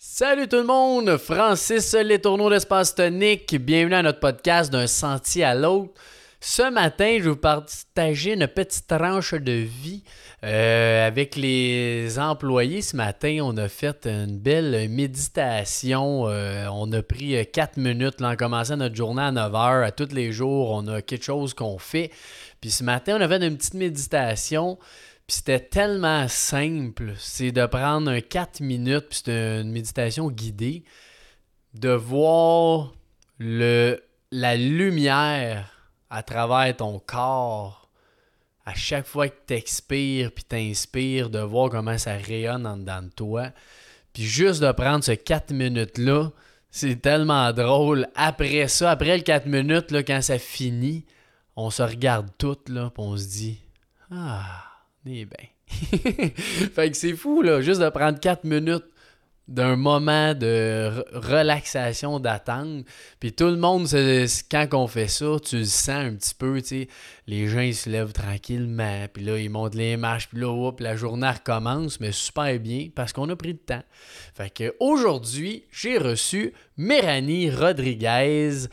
Salut tout le monde, Francis Les Tourneaux d'Espace Tonique. Bienvenue à notre podcast d'un sentier à l'autre. Ce matin, je vais vous partager une petite tranche de vie euh, avec les employés. Ce matin, on a fait une belle méditation. Euh, on a pris 4 minutes là, en commençant notre journée à 9 h. À tous les jours, on a quelque chose qu'on fait. Puis ce matin, on a fait une petite méditation. Puis c'était tellement simple, c'est de prendre un 4 minutes, puis c'est une méditation guidée, de voir la lumière à travers ton corps à chaque fois que tu expires puis t'inspires, de voir comment ça rayonne en dedans de toi. Puis juste de prendre ce 4 minutes-là, c'est tellement drôle. Après ça, après le 4 minutes, là, quand ça finit, on se regarde toutes, puis on se dit Ah, eh ben. fait que c'est fou, là, juste de prendre 4 minutes d'un moment de relaxation, d'attente. Puis tout le monde, quand on fait ça, tu le sens un petit peu, tu. Les gens, ils se lèvent tranquillement, puis là, ils montent les marches, puis là, la journée recommence, mais super bien, parce qu'on a pris le temps. Fait que aujourd'hui, j'ai reçu Méranie Rodriguez.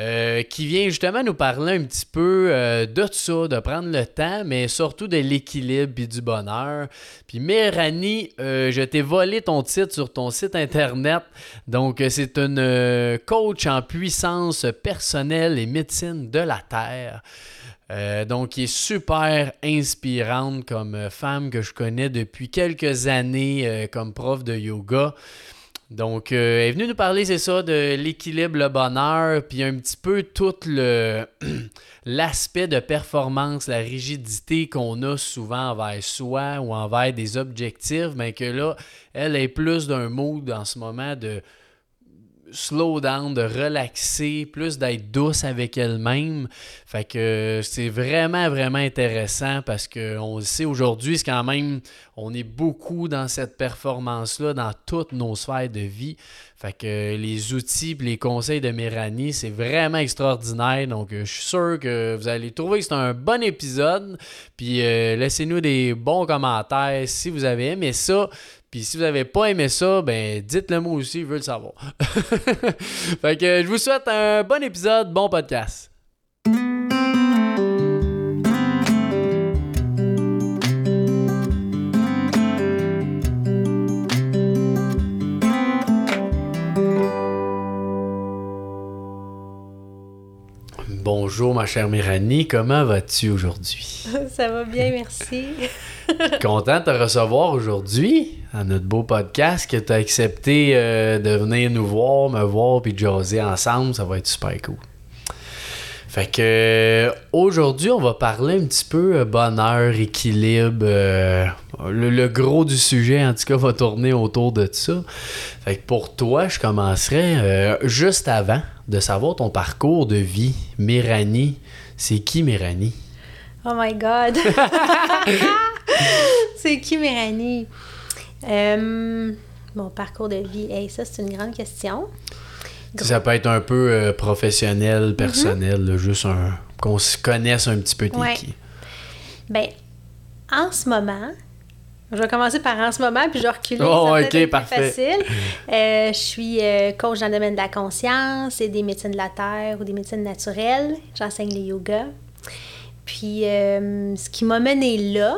Euh, qui vient justement nous parler un petit peu euh, de ça, de prendre le temps, mais surtout de l'équilibre et du bonheur. Puis Méranie, euh, je t'ai volé ton titre sur ton site internet. Donc, c'est une coach en puissance personnelle et médecine de la Terre. donc, qui est super inspirante comme femme que je connais depuis quelques années comme prof de yoga. Donc, euh, elle est venue nous parler, c'est ça, de l'équilibre, le bonheur, puis un petit peu tout le l'aspect de performance, la rigidité qu'on a souvent envers soi ou envers des objectifs, mais que là, elle est plus d'un mood en ce moment de slow down, de relaxer, plus d'être douce avec elle-même. Fait que c'est vraiment, vraiment intéressant parce qu'on le sait aujourd'hui, c'est quand même, on est beaucoup dans cette performance-là, dans toutes nos sphères de vie. Fait que les outils et les conseils de Méranie, c'est vraiment extraordinaire. Donc, je suis sûr que vous allez trouver que c'est un bon épisode. Puis, euh, laissez-nous des bons commentaires si vous avez aimé ça. Puis si vous n'avez pas aimé ça, ben dites-le moi aussi, je veux le savoir. fait que je vous souhaite un bon épisode, bon podcast. Bonjour ma chère Méranie, comment vas-tu aujourd'hui? Ça va bien, merci. Content de te recevoir aujourd'hui à notre beau podcast, que tu as accepté euh, de venir nous voir, me voir puis jaser ensemble, ça va être super cool. Fait que euh, aujourd'hui, on va parler un petit peu euh, bonheur, équilibre. le, gros du sujet, en tout cas, va tourner autour de ça. Fait que pour toi, je commencerai juste avant de savoir ton parcours de vie. Méranie, c'est qui Méranie? Oh my God! c'est qui Méranie? Euh, mon parcours de vie, hey, ça c'est une grande question. Ça peut être un peu euh, professionnel, personnel, juste un qu'on se connaisse un petit peu t'es qui? Ben, en ce moment, je vais commencer par en ce moment, puis je vais reculer. Oh, ok, parfait. facile. Euh, je suis euh, coach dans le domaine de la conscience et des médecines de la terre ou des médecines naturelles. J'enseigne le yoga. Puis, euh, ce qui m'a mené là,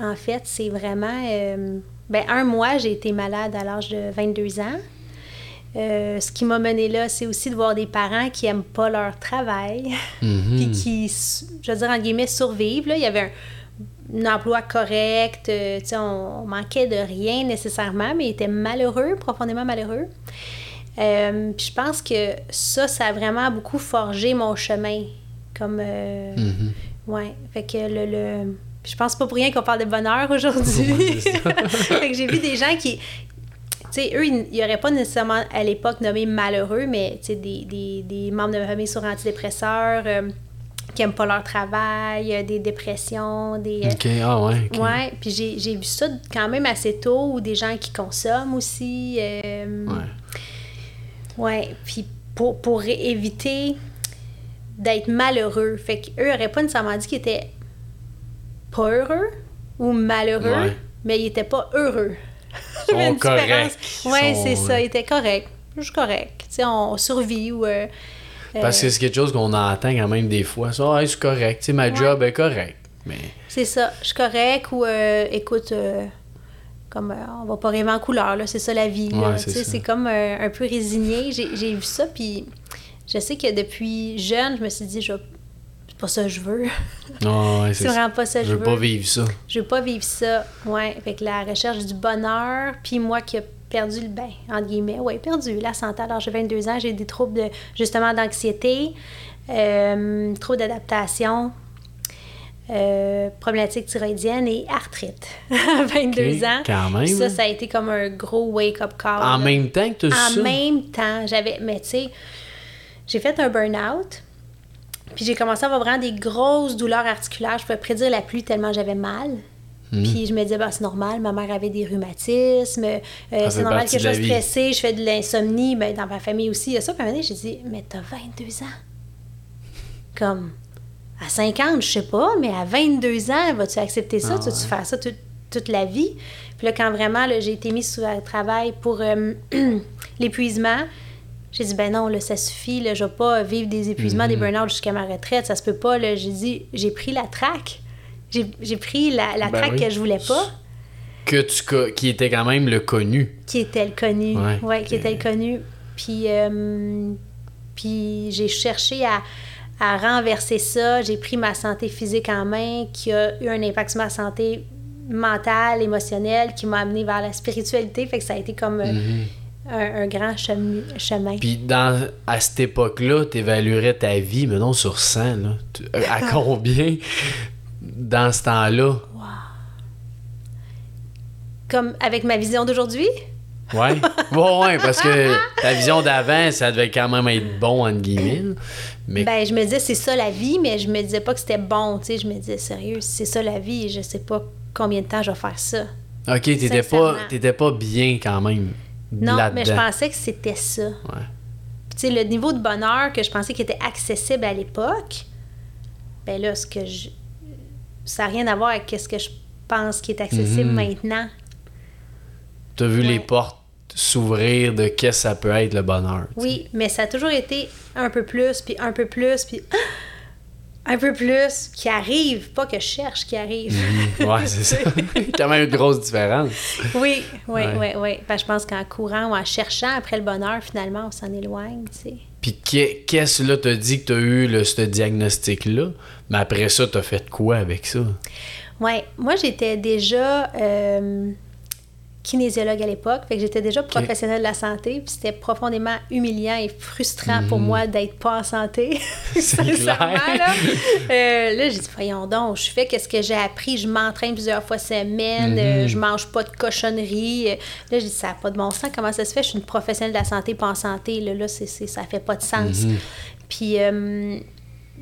en fait, c'est vraiment. ben, un mois, j'ai été malade à l'âge de 22 ans. ce qui m'a mené là, c'est aussi de voir des parents qui n'aiment pas leur travail, mm-hmm. puis qui, je veux dire, en guillemets, survivent. Là. Il y avait un un emploi correct, euh, on, manquait de rien nécessairement, mais il était malheureux, profondément malheureux. Euh, puis je pense que ça, ça a vraiment beaucoup forgé mon chemin. Comme. Euh, mm-hmm. Ouais. Fait que le. le je pense pas pour rien qu'on parle de bonheur aujourd'hui. fait que j'ai vu des gens qui. Tu sais, eux, ils n'auraient pas nécessairement à l'époque nommé malheureux, mais tu sais, des, des, des, membres de ma famille sur antidépresseurs qui n'aiment pas leur travail, euh, des dépressions, des... Euh, OK, ah ouais. Ouais, puis j'ai vu ça quand même assez tôt, ou des gens qui consomment aussi. Euh, ouais. Ouais, puis pour, pour éviter d'être malheureux. Fait qu'eux n'auraient pas nécessairement dit qu'ils étaient pas heureux ou malheureux, mais ils n'étaient pas heureux. Ils sont corrects. Oui, Ils sont- c'est ça. Il était correct. Je suis correct. Tu sais, on survit ou. euh, Parce que c'est quelque chose qu'on entend quand même des fois. Ça, Ouais, c'est correct. Tu sais, ma job est correcte. Mais C'est ça, je suis correct ou euh, écoute, euh, comme euh, on va pas rêver en couleur, là, c'est ça la vie. Ouais, c'est comme euh, un peu résigné. J'ai j'ai vu ça, puis je sais que depuis jeune, je me suis dit, je, c'est pas ça que je veux. non, ouais, c'est vraiment pas ça que Je je veux veux. pas vivre ça. Je veux pas vivre ça. Ouais, que la recherche du bonheur, puis moi qui perdu le ben, entre guillemets, ouais, perdu la santé. Alors j'ai 22 ans, j'ai des troubles de justement d'anxiété, euh, troubles d'adaptation, euh, problématique thyroïdienne et arthrite à 22 Ok, ans. quand même, Ça, hein. ça a été comme un gros wake-up call. En là. même temps que tu En ça? même temps, j'avais. Mais tu sais, j'ai fait un burn-out. Puis j'ai commencé à avoir vraiment des grosses douleurs articulaires. Je pouvais prédire la pluie tellement j'avais mal. Puis je me disais, bah, c'est normal, ma mère avait des rhumatismes, euh, fait c'est normal que je sois stressée, je fais de l'insomnie, ben, dans ma famille aussi, il y a ça. Puis à un moment donné, j'ai dit, mais t'as 22 ans. Comme, à 50, je sais pas, mais à 22 ans, vas-tu accepter ça? Ah tu vas-tu faire ça toute, toute la vie? Puis là, quand vraiment j'ai été mise sous le travail pour euh, l'épuisement, j'ai dit, ben non, là, ça suffit, là, je vais pas vivre des épuisements, Mhm. des burn-out jusqu'à ma retraite, ça se peut pas. J'ai dit, j'ai pris la traque. J'ai pris la, la Ben traque oui. que je voulais pas, Que tu, qui était quand même le connu. qui était le connu. Ouais. Ouais, qui était le connu. Puis, euh, puis j'ai cherché à, à renverser ça. J'ai pris ma santé physique en main, qui a eu un impact sur ma santé mentale, émotionnelle, qui m'a amené vers la spiritualité. Fait que ça a été comme euh, un, un grand chemi- chemin. Puis dans, à cette époque-là, tu évaluerais ta vie, mais non sur 100. Là. Tu- euh, à combien? Dans ce temps-là? Comme avec ma vision d'aujourd'hui, Ouais. ouais, ouais, parce que ta vision d'avant, ça devait quand même être bon, entre guillemets. Mais ben, je me disais, c'est ça la vie, mais je me disais pas que c'était bon. Tu sais, je me disais, sérieux, c'est ça la vie, je sais pas combien de temps je vais faire ça. ok, t'étais pas, pas bien quand même. Non, mais je pensais que c'était ça. Ouais. Tu sais, le niveau de bonheur que je pensais qui était accessible à l'époque, ben là, ce que je... ça n'a rien à voir avec ce que je pense qui est accessible Mhm. maintenant. T'as vu les Ouais. portes s'ouvrir de qu'est-ce que ça peut être le bonheur. tu. Oui, mais ça a toujours été un peu plus, puis un peu plus, puis un peu plus, qui arrive, pas que je cherche, qui arrive. Mhm. Ouais, c'est ça. quand même une grosse différence. Oui, oui, Ouais. oui, oui. Ben, je pense qu'en courant ou en cherchant après le bonheur, finalement, on s'en éloigne, tu sais. Puis qu'est- qu'est-ce là t'as dit que t'as eu le, ce diagnostic-là, mais après ça, t'as fait quoi avec ça? Oui, moi j'étais déjà euh, kinésiologue à l'époque, fait que j'étais déjà professionnelle de la santé, puis c'était profondément humiliant et frustrant pour moi d'être pas en santé. Sincèrement, là. Euh, là, j'ai dit, voyons donc, je fais qu'est-ce que j'ai appris, je m'entraîne plusieurs fois semaine, euh, je mange pas de cochonneries. Euh, Là, j'ai dit, ça n'a pas de bon sens, comment ça se fait? Je suis une professionnelle de la santé, pas en santé. Là, là c'est, c'est- ça fait pas de sens. Puis... euh,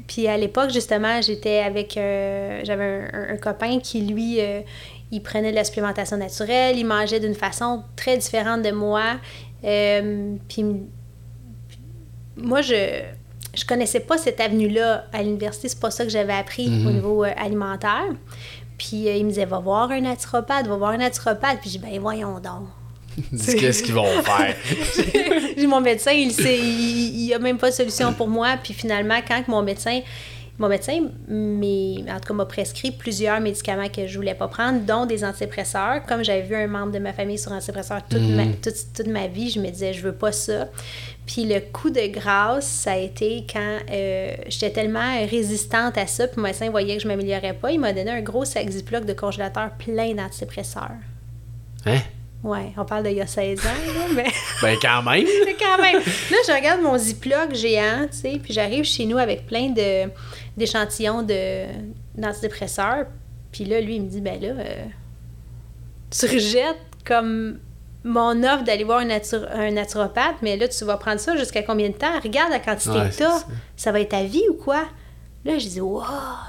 puis à l'époque, justement, j'étais avec. J'avais un, un- un copain qui, lui, euh, il prenait de la supplémentation naturelle, il mangeait d'une façon très différente de moi. Euh, puis moi, je. Je connaissais pas cette avenue-là à l'université, c'est pas ça que j'avais appris au niveau euh, alimentaire. Puis euh, il me disait, va voir un naturopathe, va voir un naturopathe. Puis j'ai dit, ben voyons donc. Dis qu'est-ce qu'ils vont faire? J'ai mon médecin, il sait, il, il a même pas de solution pour moi. Puis finalement, quand mon médecin, mon médecin, mais en tout cas, m'a prescrit plusieurs médicaments que je voulais pas prendre, dont des antidépresseurs. Comme j'avais vu un membre de ma famille sur antidépresseurs toute, ma, toute, toute ma vie, je me disais, je veux pas ça. Puis le coup de grâce, ça a été quand euh, j'étais tellement résistante à ça, puis mon médecin voyait que je m'améliorais pas, il m'a donné un gros sac Ziploc de congélateur plein d'antidépresseurs. Hein? Ouais, on parle d'il y a 16 ans, là, mais... Ben quand même. Quand même. Là, je regarde mon Ziploc géant, tu sais, puis j'arrive chez nous avec plein de d'échantillons de d'antidépresseurs. Puis là, lui, il me dit, ben là, euh, tu rejettes comme mon offre d'aller voir un, un naturopathe, mais là, tu vas prendre ça jusqu'à combien de temps? Regarde la quantité Ouais, que t'as. ça. Ça va être ta vie ou quoi? Là, je dis, wow,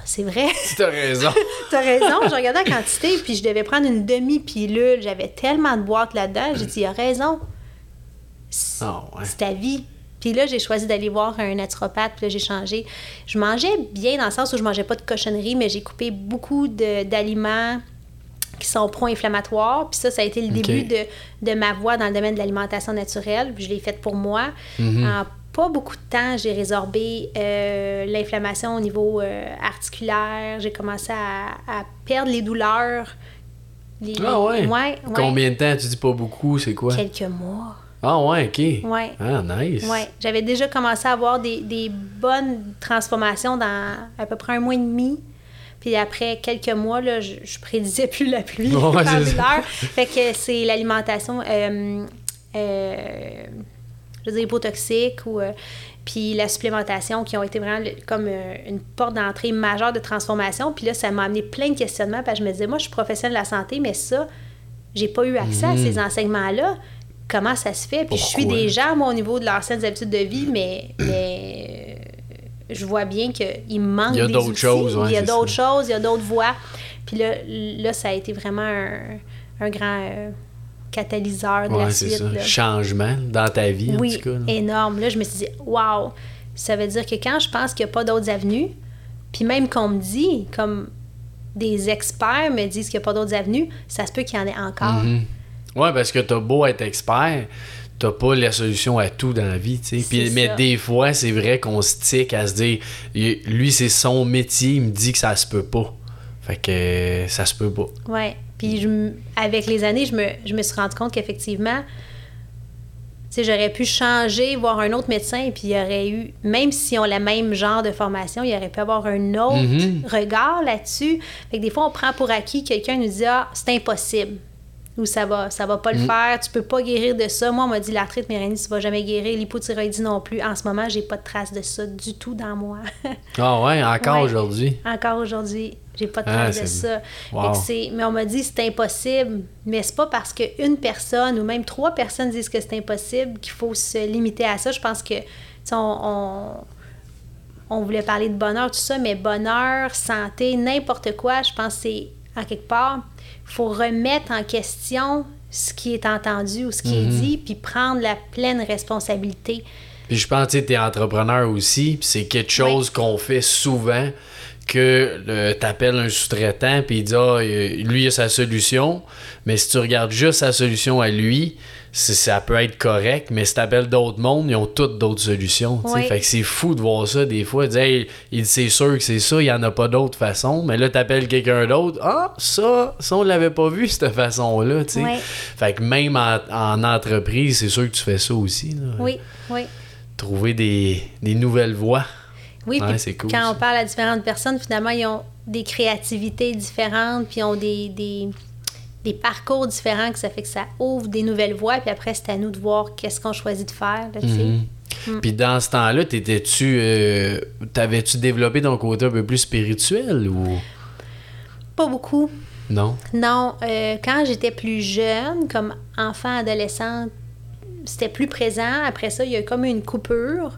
c'est vrai. T'as raison. T'as raison, je regardais la quantité, puis je devais prendre une demi-pilule. J'avais tellement de boîtes là-dedans. J'ai dit, il a raison. C'est Ah ouais. c'est ta vie. Puis là, j'ai choisi d'aller voir un naturopathe, puis là, j'ai changé. Je mangeais bien dans le sens où je mangeais pas de cochonneries, mais j'ai coupé beaucoup de- d'aliments qui sont pro-inflammatoires. Puis ça, ça a été le début de, de ma voie dans le domaine de l'alimentation naturelle. Puis je l'ai faite pour moi. Mhm. En pas beaucoup de temps, j'ai résorbé euh, l'inflammation au niveau euh, articulaire. J'ai commencé à, à perdre les douleurs. Les- Ah ouais? Ouais, ouais. Combien de temps? Tu dis pas beaucoup, c'est quoi? Quelques mois. Ah ouais, ok. Ouais. Ah, nice. Ouais, j'avais déjà commencé à avoir des, des bonnes transformations dans à peu près un mois et demi. Puis après quelques mois, là, je, je prédisais plus la pluie Ouais. Fait que c'est l'alimentation, euh, je veux dire, hypotoxique ou... euh, puis la supplémentation qui ont été vraiment comme euh, une porte d'entrée majeure de transformation. Puis là, ça m'a amené plein de questionnements. Parce que je me disais, moi, je suis professionnelle de la santé, mais ça, j'ai pas eu accès à ces enseignements-là. Comment ça se fait? Puis je suis gens, moi, au niveau de leurs saines habitudes de vie, mais, mais euh, je vois bien qu'il me manque Il y a d'autres choses, ouais, il y a d'autres choses, il y a d'autres voies. Puis là, là, ça a été vraiment un, un grand euh, catalyseur de Ouais, la suite. ça. là. Changement dans ta vie, en Oui, tout cas. là. énorme. Là, je me suis dit, waouh, ça veut dire que quand je pense qu'il n'y a pas d'autres avenues, puis même qu'on me dit, comme des experts me disent qu'il n'y a pas d'autres avenues, ça se peut qu'il y en ait encore. Mhm. Ouais, parce que t'as beau être expert, t'as pas la solution à tout dans la vie, tu sais. Puis, mais ça. des fois, c'est vrai qu'on se tique à se dire, lui, c'est son métier, il me dit que ça se peut pas. Fait que ça se peut pas. Ouais. Puis je avec les années, je me, je me suis rendu compte qu'effectivement, tu sais, j'aurais pu changer, voir un autre médecin, puis il y aurait eu, même si on a le même genre de formation, il aurait pu avoir un autre Mhm. regard là-dessus. Fait que des fois, on prend pour acquis, quelqu'un nous dit Ah, c'est impossible. Ou ça va, ça va pas le faire, tu peux pas guérir de ça. Moi, on m'a dit l'arthrite mérénée, tu vas jamais guérir, l'hypothyroïdie non plus. En ce moment, j'ai pas de trace de ça du tout dans moi. Ah ouais, encore Ouais. aujourd'hui. Encore aujourd'hui, j'ai pas de Ah, de ça. Wow. Mais on m'a dit c'est impossible. Mais c'est pas parce qu'une personne ou même trois personnes disent que c'est impossible qu'il faut se limiter à ça. Je pense que on, on, on voulait parler de bonheur, tout ça, mais bonheur, santé, n'importe quoi, je pense que c'est en quelque part, il faut remettre en question ce qui est entendu ou ce qui est Mhm. dit, puis prendre la pleine responsabilité. Puis je pense que tu es entrepreneur aussi, puis c'est quelque chose qu'on fait souvent que tu appelles un sous-traitant puis il dit ah, lui il a sa solution, mais si tu regardes juste sa solution à lui, ça peut être correct, mais si tu appelles d'autres mondes, ils ont toutes d'autres solutions. Oui. Fait que c'est fou de voir ça des fois. Dire, Hey, il c'est sûr que c'est ça, il n'y en a pas d'autre façon, mais là tu appelles quelqu'un d'autre, ah ça, ça on l'avait pas vu cette tu sais. Ouais. Fait que même en, en entreprise, c'est sûr que tu fais ça aussi. là. Oui, oui. Trouver des, des nouvelles voies. Oui, Ouais, puis cool, quand ça. on parle à différentes personnes, finalement, ils ont des créativités différentes, puis ils ont des, des, des parcours différents, que ça fait que ça ouvre des nouvelles voies, puis après, c'est à nous de voir qu'est-ce qu'on choisit de faire, là. Mhm. Puis dans ce temps-là, t'étais-tu, euh, t'avais-tu développé ton côté un peu plus spirituel ou? Pas beaucoup. non? Non, euh, quand j'étais plus jeune, comme enfant, adolescente, c'était plus présent. Après ça, il y a eu comme une coupure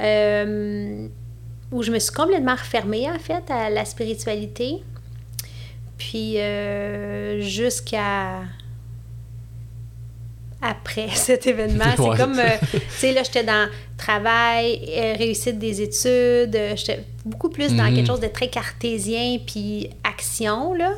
euh, où je me suis complètement refermée, en fait, à la spiritualité. Puis euh, jusqu'à après cet événement, c'est Ouais. comme, euh, tu sais, là, j'étais dans travail, euh, réussite des études, j'étais beaucoup plus dans Mhm. quelque chose de très cartésien, puis action, là.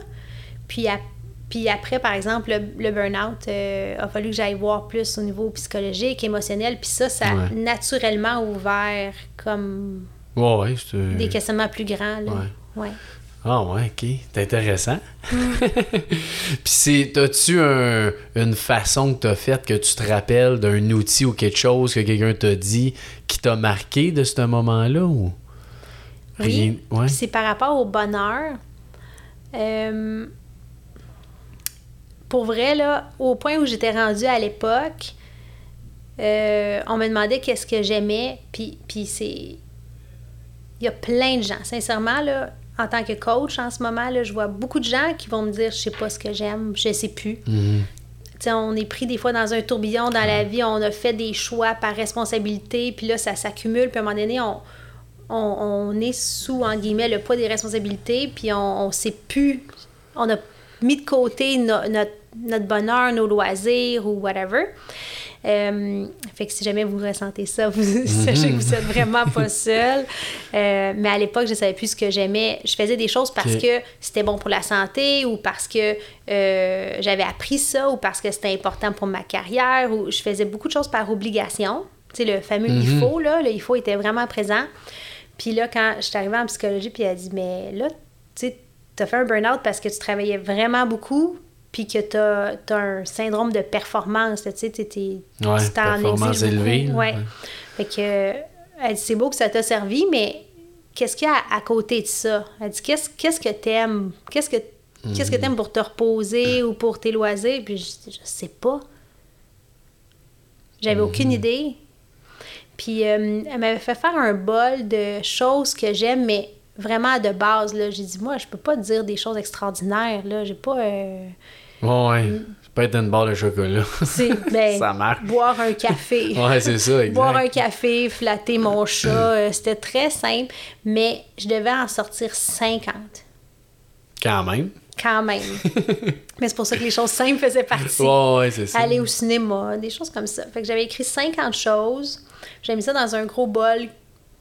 Puis, à- puis après, par exemple, le, le burn-out, euh, a fallu que j'aille voir plus au niveau psychologique, émotionnel, puis ça, ça a Ouais. naturellement ouvert comme Ouais, ouais, c'est. des questionnements plus grands, là. Ouais. Ouais. Ah ouais, ok. C'est intéressant. Puis c'est, t'as-tu un- une façon que t'as faite que tu te rappelles d'un outil ou quelque chose que quelqu'un t'a dit qui t'a marqué de ce moment-là ou? Rien? Oui, Ouais. c'est par rapport au bonheur. Euh, pour vrai, là, au point où j'étais rendue à l'époque, euh, on me demandait qu'est-ce que j'aimais, puis, puis c'est... Il y a plein de gens, sincèrement, là, en tant que coach en ce moment, là, je vois beaucoup de gens qui vont me dire « je sais pas ce que j'aime, je sais plus Mhm. On est pris des fois dans un tourbillon dans la vie, on a fait des choix par responsabilité, puis là, ça s'accumule, puis à un moment donné, on, on, on est sous, en guillemets, le poids des responsabilités, puis on ne sait plus, on a mis de côté no- notre, notre bonheur, nos loisirs ou whatever. Euh, fait que si jamais vous ressentez ça, vous sachez que vous êtes vraiment pas seul. Euh, mais à l'époque, je savais plus ce que j'aimais. Je faisais des choses parce que c'était bon pour la santé ou parce que euh, j'avais appris ça ou parce que c'était important pour ma carrière ou je faisais beaucoup de choses par obligation. Tu sais, le fameux Mhm. il faut, là, le il faut était vraiment présent. Puis là, quand je suis arrivée en psychologie, puis elle a dit, mais là, tu sais, t'as fait un burn-out parce que tu travaillais vraiment beaucoup, puis que t'as as un syndrome de performance, tu sais, Ouais, tu t'en performance exiges beaucoup. élevée, Ouais. ouais. Fait que, elle dit, c'est beau que ça t'a servi, mais qu'est-ce qu'il y a à, côté de ça? Elle dit, qu'est-ce qu'est-ce que t'aimes? Qu'est-ce que qu'est-ce que Mhm. t'aimes pour te reposer ou pour tes loisirs? Puis je dis, je sais pas. J'avais Mhm. aucune idée. Puis euh, elle m'avait fait faire un bol de choses que j'aime, mais vraiment de base. J'ai dit, moi, je peux pas dire des choses extraordinaires. Là. J'ai pas. euh, Ouais, ouais. C'est pas être une barre de chocolat. c'est, ben, Ça marche. Boire un café. ouais, c'est ça, exact. Boire un café, flatter mon chat. euh, C'était très simple, mais je devais en sortir 50 Quand même. quand même. mais c'est pour ça que les choses simples faisaient partie. Ouais, ouais, c'est ça. aller au cinéma, des choses comme ça. Fait que j'avais écrit 50 choses. J'avais mis ça dans un gros bol,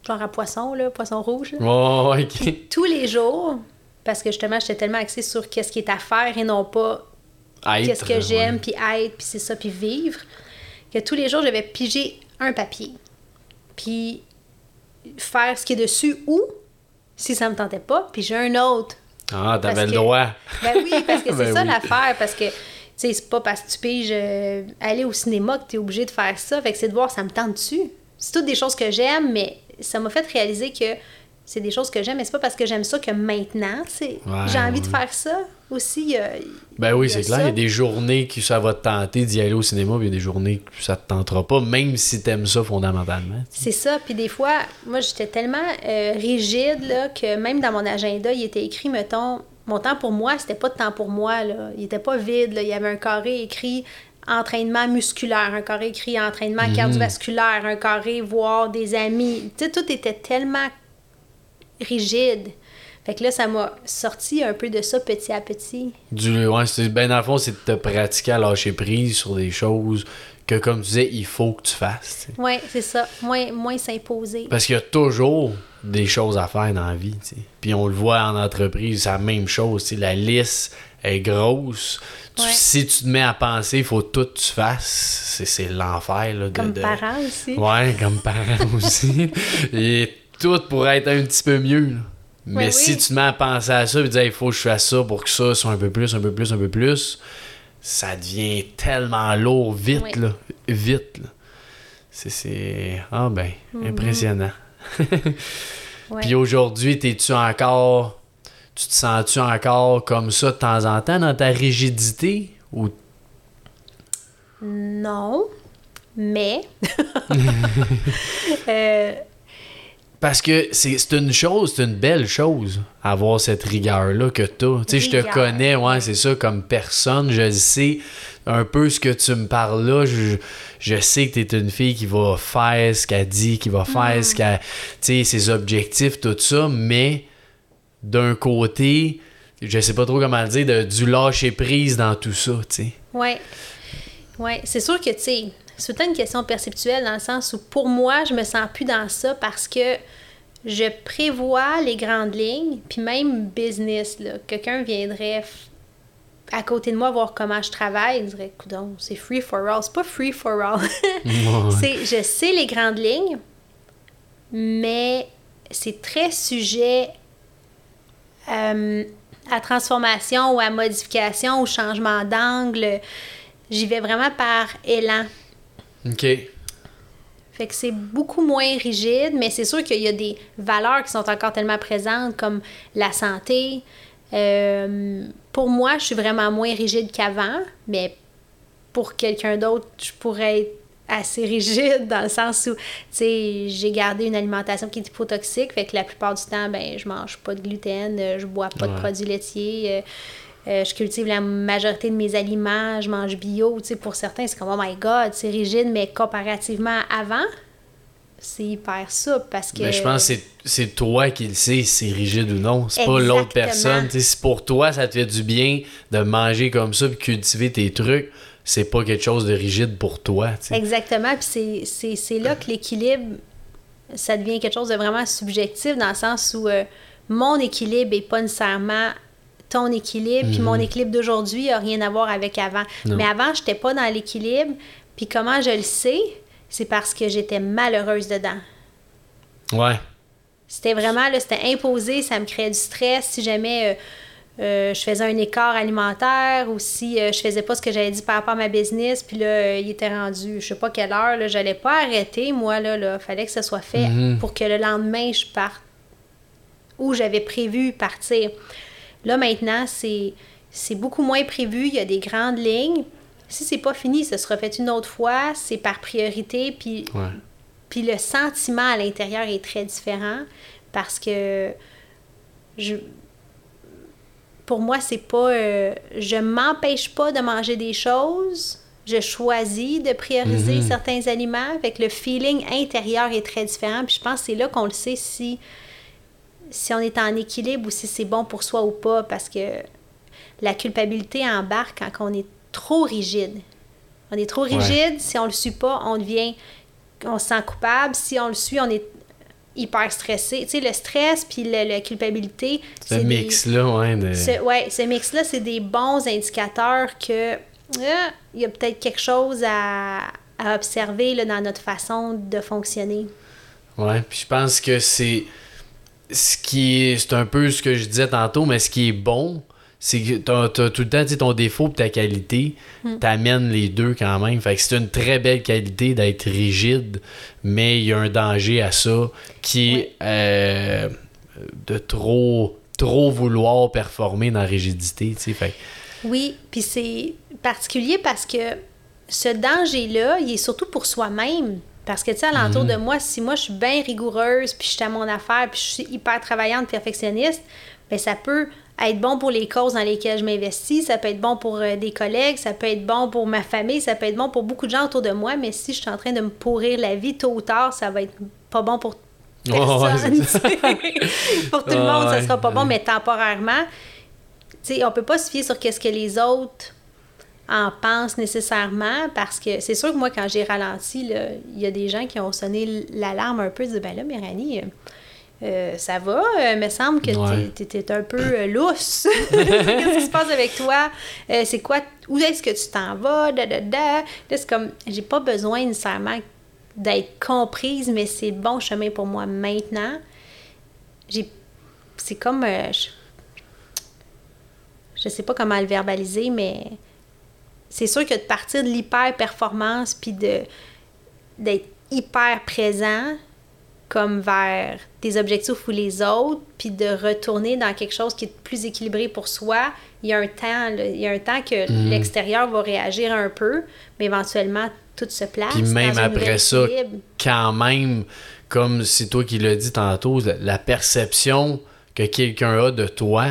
genre à poisson, là, poisson rouge. là. Ouais, ouais, ok. Tous les jours, parce que justement, j'étais tellement axée sur qu'est-ce qui est à faire et non pas qu'est-ce que ouais. j'aime, puis être, puis c'est ça, puis vivre, que tous les jours, j'avais pigé un papier. Puis faire ce qui est dessus ou, si ça me tentait pas, puis j'ai un autre Ah, t'avais le droit. ben oui, parce que c'est Ben ça oui. l'affaire, parce que, tu sais, c'est pas parce que tu piges euh, aller au cinéma que t'es obligé de faire ça, fait que c'est de voir ça me tente dessus. C'est toutes des choses que j'aime, mais ça m'a fait réaliser que c'est des choses que j'aime, mais c'est pas parce que j'aime ça que maintenant, Ouais, j'ai envie de faire ça aussi. Ben oui, c'est clair. Il y a des journées que ça va te tenter d'y aller au cinéma, puis il y a des journées que ça te tentera pas, même si t'aimes ça fondamentalement. C'est ça. Puis des fois, moi, j'étais tellement euh, rigide là, que même dans mon agenda, il était écrit, mettons, mon temps pour moi, c'était pas de temps pour moi. Là. Il était pas vide. Là. Il y avait un carré écrit entraînement musculaire, un carré écrit entraînement cardiovasculaire, un carré voir des amis. Tu sais, tout était tellement rigide. Fait que là, ça m'a sorti un peu de ça petit à petit. Du, ouais, c'est, ben dans le fond, c'est de te pratiquer à lâcher prise sur des choses que, comme tu disais, il faut que tu fasses. Ouais, c'est ça. Moins, moins s'imposer. Parce qu'il y a toujours des choses à faire dans la vie. Puis on le voit en entreprise, c'est la même chose. tu sais. La liste est grosse. Tu- Ouais. Si tu te mets à penser, il faut tout que tu fasses. C'est, c'est l'enfer. Là, de, Comme de- parent aussi. Ouais, comme parent aussi. Et tout pourrait être un petit peu mieux. là. Mais si oui. tu te mets à ça et dire il faut que je fasse ça pour que ça soit un peu plus, un peu plus, un peu plus, ça devient tellement lourd vite, Oui. là. Vite, là. C'est. Ah ben, Mhm. impressionnant. Ouais. Puis aujourd'hui, t'es-tu encore. Tu te sens-tu encore comme ça de temps en temps dans ta rigidité? Ou? Non, mais euh, Parce que c'est une chose, c'est une belle chose, avoir cette rigueur-là que t'as. Tu sais, je te connais, ouais, c'est ça, comme personne. Je sais un peu ce que tu me parles là. Je, je sais que t'es une fille qui va faire ce qu'elle dit, qui va faire ce qu'elle. Tu sais, ses objectifs, tout ça, mais d'un côté, je sais pas trop comment le dire, de, du lâcher prise dans tout ça, tu sais. ouais, ouais, c'est sûr que tu sais, c'est tout une question perceptuelle dans le sens où pour moi, je me sens plus dans ça parce que je prévois les grandes lignes, puis même business là, quelqu'un viendrait à côté de moi voir comment je travaille, il dirait coudon, c'est free for all, c'est pas free for all. c'est je sais les grandes lignes, mais c'est très sujet euh, à transformation ou à modification ou changement d'angle. J'y vais vraiment par élan. OK. Fait que c'est beaucoup moins rigide, mais c'est sûr qu'il y a des valeurs qui sont encore tellement présentes, comme la santé. Euh, pour moi, je suis vraiment moins rigide qu'avant, mais pour quelqu'un d'autre, je pourrais être assez rigide dans le sens où, tu sais, j'ai gardé une alimentation qui est hypotoxique, fait que la plupart du temps, ben, je mange pas de gluten, euh, je bois pas de produits laitiers, euh, euh, je cultive la majorité de mes aliments, je mange bio, tu sais, pour certains, c'est comme, oh my god, c'est rigide, mais comparativement à avant, c'est hyper souple parce que... Mais je pense que c'est- toi qui le sais si c'est rigide ou non. C'est pas l'autre personne. Tu sais, si pour toi, ça te fait du bien de manger comme ça puis cultiver tes trucs, c'est pas quelque chose de rigide pour toi. Exactement. Puis c'est- là que l'équilibre, ça devient quelque chose de vraiment subjectif dans le sens où euh, mon équilibre n'est pas nécessairement ton équilibre, puis mon équilibre d'aujourd'hui n'a rien à voir avec avant. Mhm. Non. Mais avant, je n'étais pas dans l'équilibre. Puis comment je le sais? C'est parce que j'étais malheureuse dedans. Ouais. C'était vraiment, là, c'était imposé, ça me créait du stress. Si jamais euh, euh, je faisais un écart alimentaire ou si euh, je faisais pas ce que j'avais dit par rapport à ma business, puis là, il était rendu, je sais pas quelle heure, là, j'allais pas arrêter, moi, là, là, fallait que ce soit fait Mhm. pour que le lendemain, je parte où j'avais prévu partir. Là, maintenant, c'est, c'est beaucoup moins prévu, il y a des grandes lignes. Si c'est pas fini, ce sera fait une autre fois, c'est par priorité, puis Ouais. puis le sentiment à l'intérieur est très différent parce que je pour moi, c'est pas euh, je m'empêche pas de manger des choses, je choisis de prioriser Mhm. certains aliments avec le feeling intérieur est très différent puis je pense que c'est là qu'on le sait si si on est en équilibre ou si c'est bon pour soi ou pas parce que la culpabilité embarque quand on est trop rigide. On est trop Ouais. rigide, si on le suit pas, on devient on se sent coupable, si on le suit, on est hyper stressé. Tu sais le stress puis le- la culpabilité, Ce mix-là, ouais. De... ce, ouais, ce mix-là, c'est des bons indicateurs que ah, il y a peut-être quelque chose à, à observer là, dans notre façon de fonctionner. Ouais, puis je pense que c'est ce qui est c'est un peu ce que je disais tantôt, mais ce qui est bon, c'est que t'as, t'as tout le temps ton défaut et ta qualité, Hmm. t'amènes les deux quand même. Fait que c'est une très belle qualité d'être rigide, mais il y a un danger à ça qui est euh, de trop trop vouloir performer dans la rigidité, tu sais. Fait Oui, puis c'est particulier parce que ce danger-là, il est surtout pour soi-même. Parce que, tu sais, alentour de moi, si moi, je suis bien rigoureuse, puis je suis à mon affaire, puis je suis hyper travaillante, perfectionniste, bien, ça peut être bon pour les causes dans lesquelles je m'investis, ça peut être bon pour euh, des collègues, ça peut être bon pour ma famille, ça peut être bon pour beaucoup de gens autour de moi, mais si je suis en train de me pourrir la vie tôt ou tard, ça va être pas bon pour personne. pour tout le monde, ça sera pas bon, mais temporairement, tu sais, on peut pas se fier sur qu'est-ce que les autres en pensent nécessairement parce que c'est sûr que moi, quand j'ai ralenti, il y a des gens qui ont sonné l'alarme un peu, disent ben là, Méranie, euh, euh, ça va, euh, me semble que Ouais. t'es t'es un peu euh, lousse. Qu'est-ce qui se passe avec toi? Euh, c'est quoi? Où est-ce que tu t'en vas? Da, da, da. Là, c'est comme, j'ai pas besoin nécessairement d'être comprise, mais c'est le bon chemin pour moi maintenant. J'ai, c'est comme, je, je sais pas comment le verbaliser, mais c'est sûr que de partir de l'hyper-performance puis de, d'être hyper présent comme vers tes objectifs ou les autres, puis de retourner dans quelque chose qui est plus équilibré pour soi, il y a un temps, là, il y a un temps que Mhm. l'extérieur va réagir un peu, mais éventuellement tout se place. Puis même dans après ça, équilibre. quand même, comme c'est toi qui l'as dit tantôt, la, la perception que quelqu'un a de toi,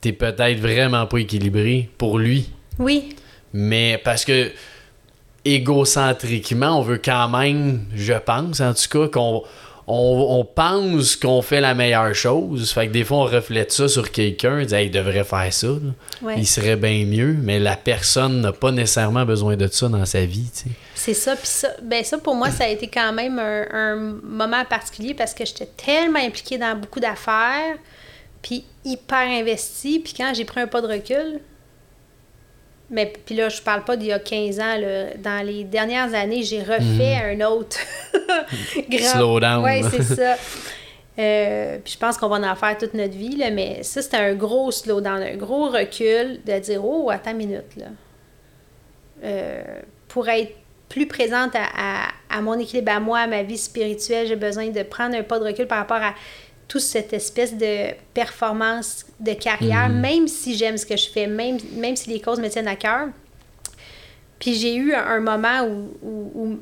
t'es peut-être vraiment pas équilibré pour lui. Oui, Mais parce que égocentriquement, on veut quand même, je pense en tout cas, qu'on on, on pense qu'on fait la meilleure chose. Fait que des fois, on reflète ça sur quelqu'un, dit Hey, il devrait faire ça. ouais. Il serait bien mieux, mais la personne n'a pas nécessairement besoin de ça dans sa vie. tu sais. C'est ça, puis ça, ben ça pour moi, ça a été quand même un, un moment particulier parce que j'étais tellement impliquée dans beaucoup d'affaires, puis hyper investie, puis quand j'ai pris un pas de recul, mais puis là, je parle pas d'il y a 15 ans, là, dans les dernières années, j'ai refait un autre grand... Slowdown. Oui, c'est ça. Euh, puis je pense qu'on va en faire toute notre vie, là, mais ça, c'était un gros slowdown, un gros recul de dire Oh, attends une minute, là. Euh, pour être plus présente à, à- à mon équilibre, à moi, à ma vie spirituelle, j'ai besoin de prendre un pas de recul par rapport à toute cette espèce de performance de carrière, même si j'aime ce que je fais, même, même si les causes me tiennent à cœur. Puis j'ai eu un, un moment où, où- où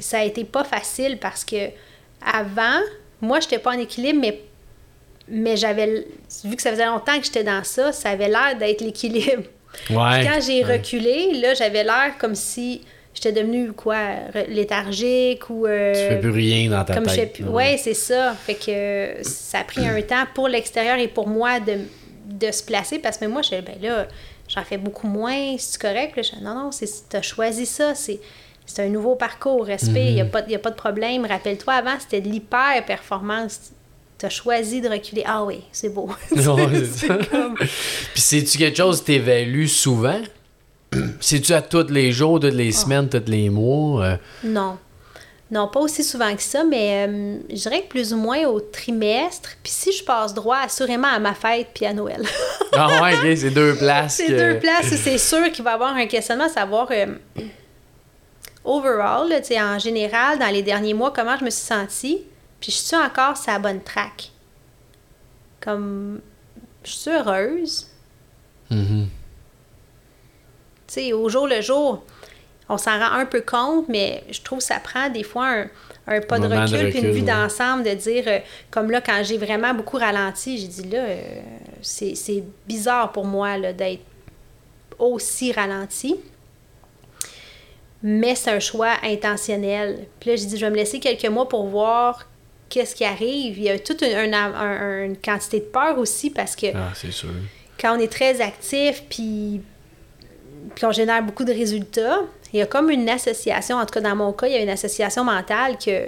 ça a été pas facile parce que avant, moi, j'étais pas en équilibre, mais, mais j'avais, vu que ça faisait longtemps que j'étais dans ça, ça avait l'air d'être l'équilibre. Ouais. Quand j'ai ouais. reculé, là, j'avais l'air comme si j'étais devenue, quoi, léthargique ou... euh, Tu fais plus rien dans ta comme tête. Ouais, c'est ça. Fait que euh, ça a pris un temps pour l'extérieur et pour moi de, de se placer parce que moi, je ben là, j'en fais beaucoup moins, c'est correct? Là, je non, non, tu as choisi ça, c'est. C'est un nouveau parcours, respect, il n'y a, pas- y a pas de problème. Rappelle-toi, avant, c'était de l'hyper-performance. Tu as choisi de reculer. Ah oui, c'est beau. Non, c'est ça. Puis c'est-tu quelque chose que t'évalues souvent? C'est-tu à tous les jours, toutes les semaines, tous les mois? euh? Non. Non, pas aussi souvent que ça, mais euh, je dirais que plus ou moins au trimestre. Puis si je passe droit, assurément à ma fête puis à Noël. Ah ouais, ok, c'est deux places. C'est que- deux places, c'est sûr qu'il va y avoir un questionnement, à savoir euh, overall, là, en général, dans les derniers mois, comment je me suis sentie. Puis je suis encore sur la bonne track. Comme, je suis heureuse. Mhm. Tu sais, au jour le jour, on s'en rend un peu compte, mais je trouve que ça prend des fois un, un pas de Moment de recul, puis une recul, vue ouais. d'ensemble, de dire, euh, comme là, quand j'ai vraiment beaucoup ralenti, j'ai dit là, euh, c'est bizarre pour moi d'être aussi ralenti. Mais c'est un choix intentionnel. Puis là, j'ai dit, je vais me laisser quelques mois pour voir qu'est-ce qui arrive. Il y a toute une, un- un- une quantité de peur aussi parce que Ah, c'est sûr. quand on est très actif, puis, puis on génère beaucoup de résultats, il y a comme une association, en tout cas dans mon cas, il y a une association mentale que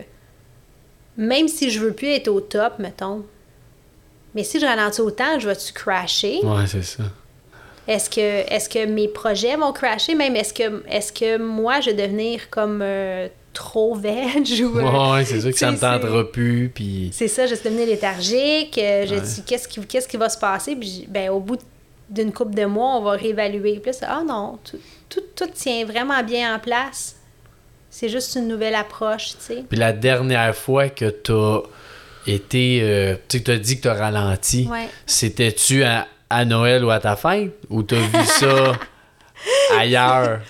même si je veux plus être au top, mettons, mais si je ralentis autant, je vais-tu crasher? Ouais, c'est ça. Est-ce que, est que mes projets vont crasher? Même est-ce que, est que moi, je vais devenir comme euh, trop veg? Ou, euh, Ouais, c'est sûr que ça me tentera plus, puis... c'est ça, je suis devenue léthargique. euh, je Ouais. dis, qu'est-ce qui, qu'est-ce qui va se passer? Puis, ben, au bout d'une couple de mois, on va réévaluer. Puis là, ah non, tout, tout, tout tient vraiment bien en place. C'est juste une nouvelle approche, tu sais. Puis la dernière fois que t'as été... euh, tu sais, que t'as dit que t'as ralenti, Ouais. c'était-tu à, à Noël ou à ta fête? Ou t'as vu ça ailleurs?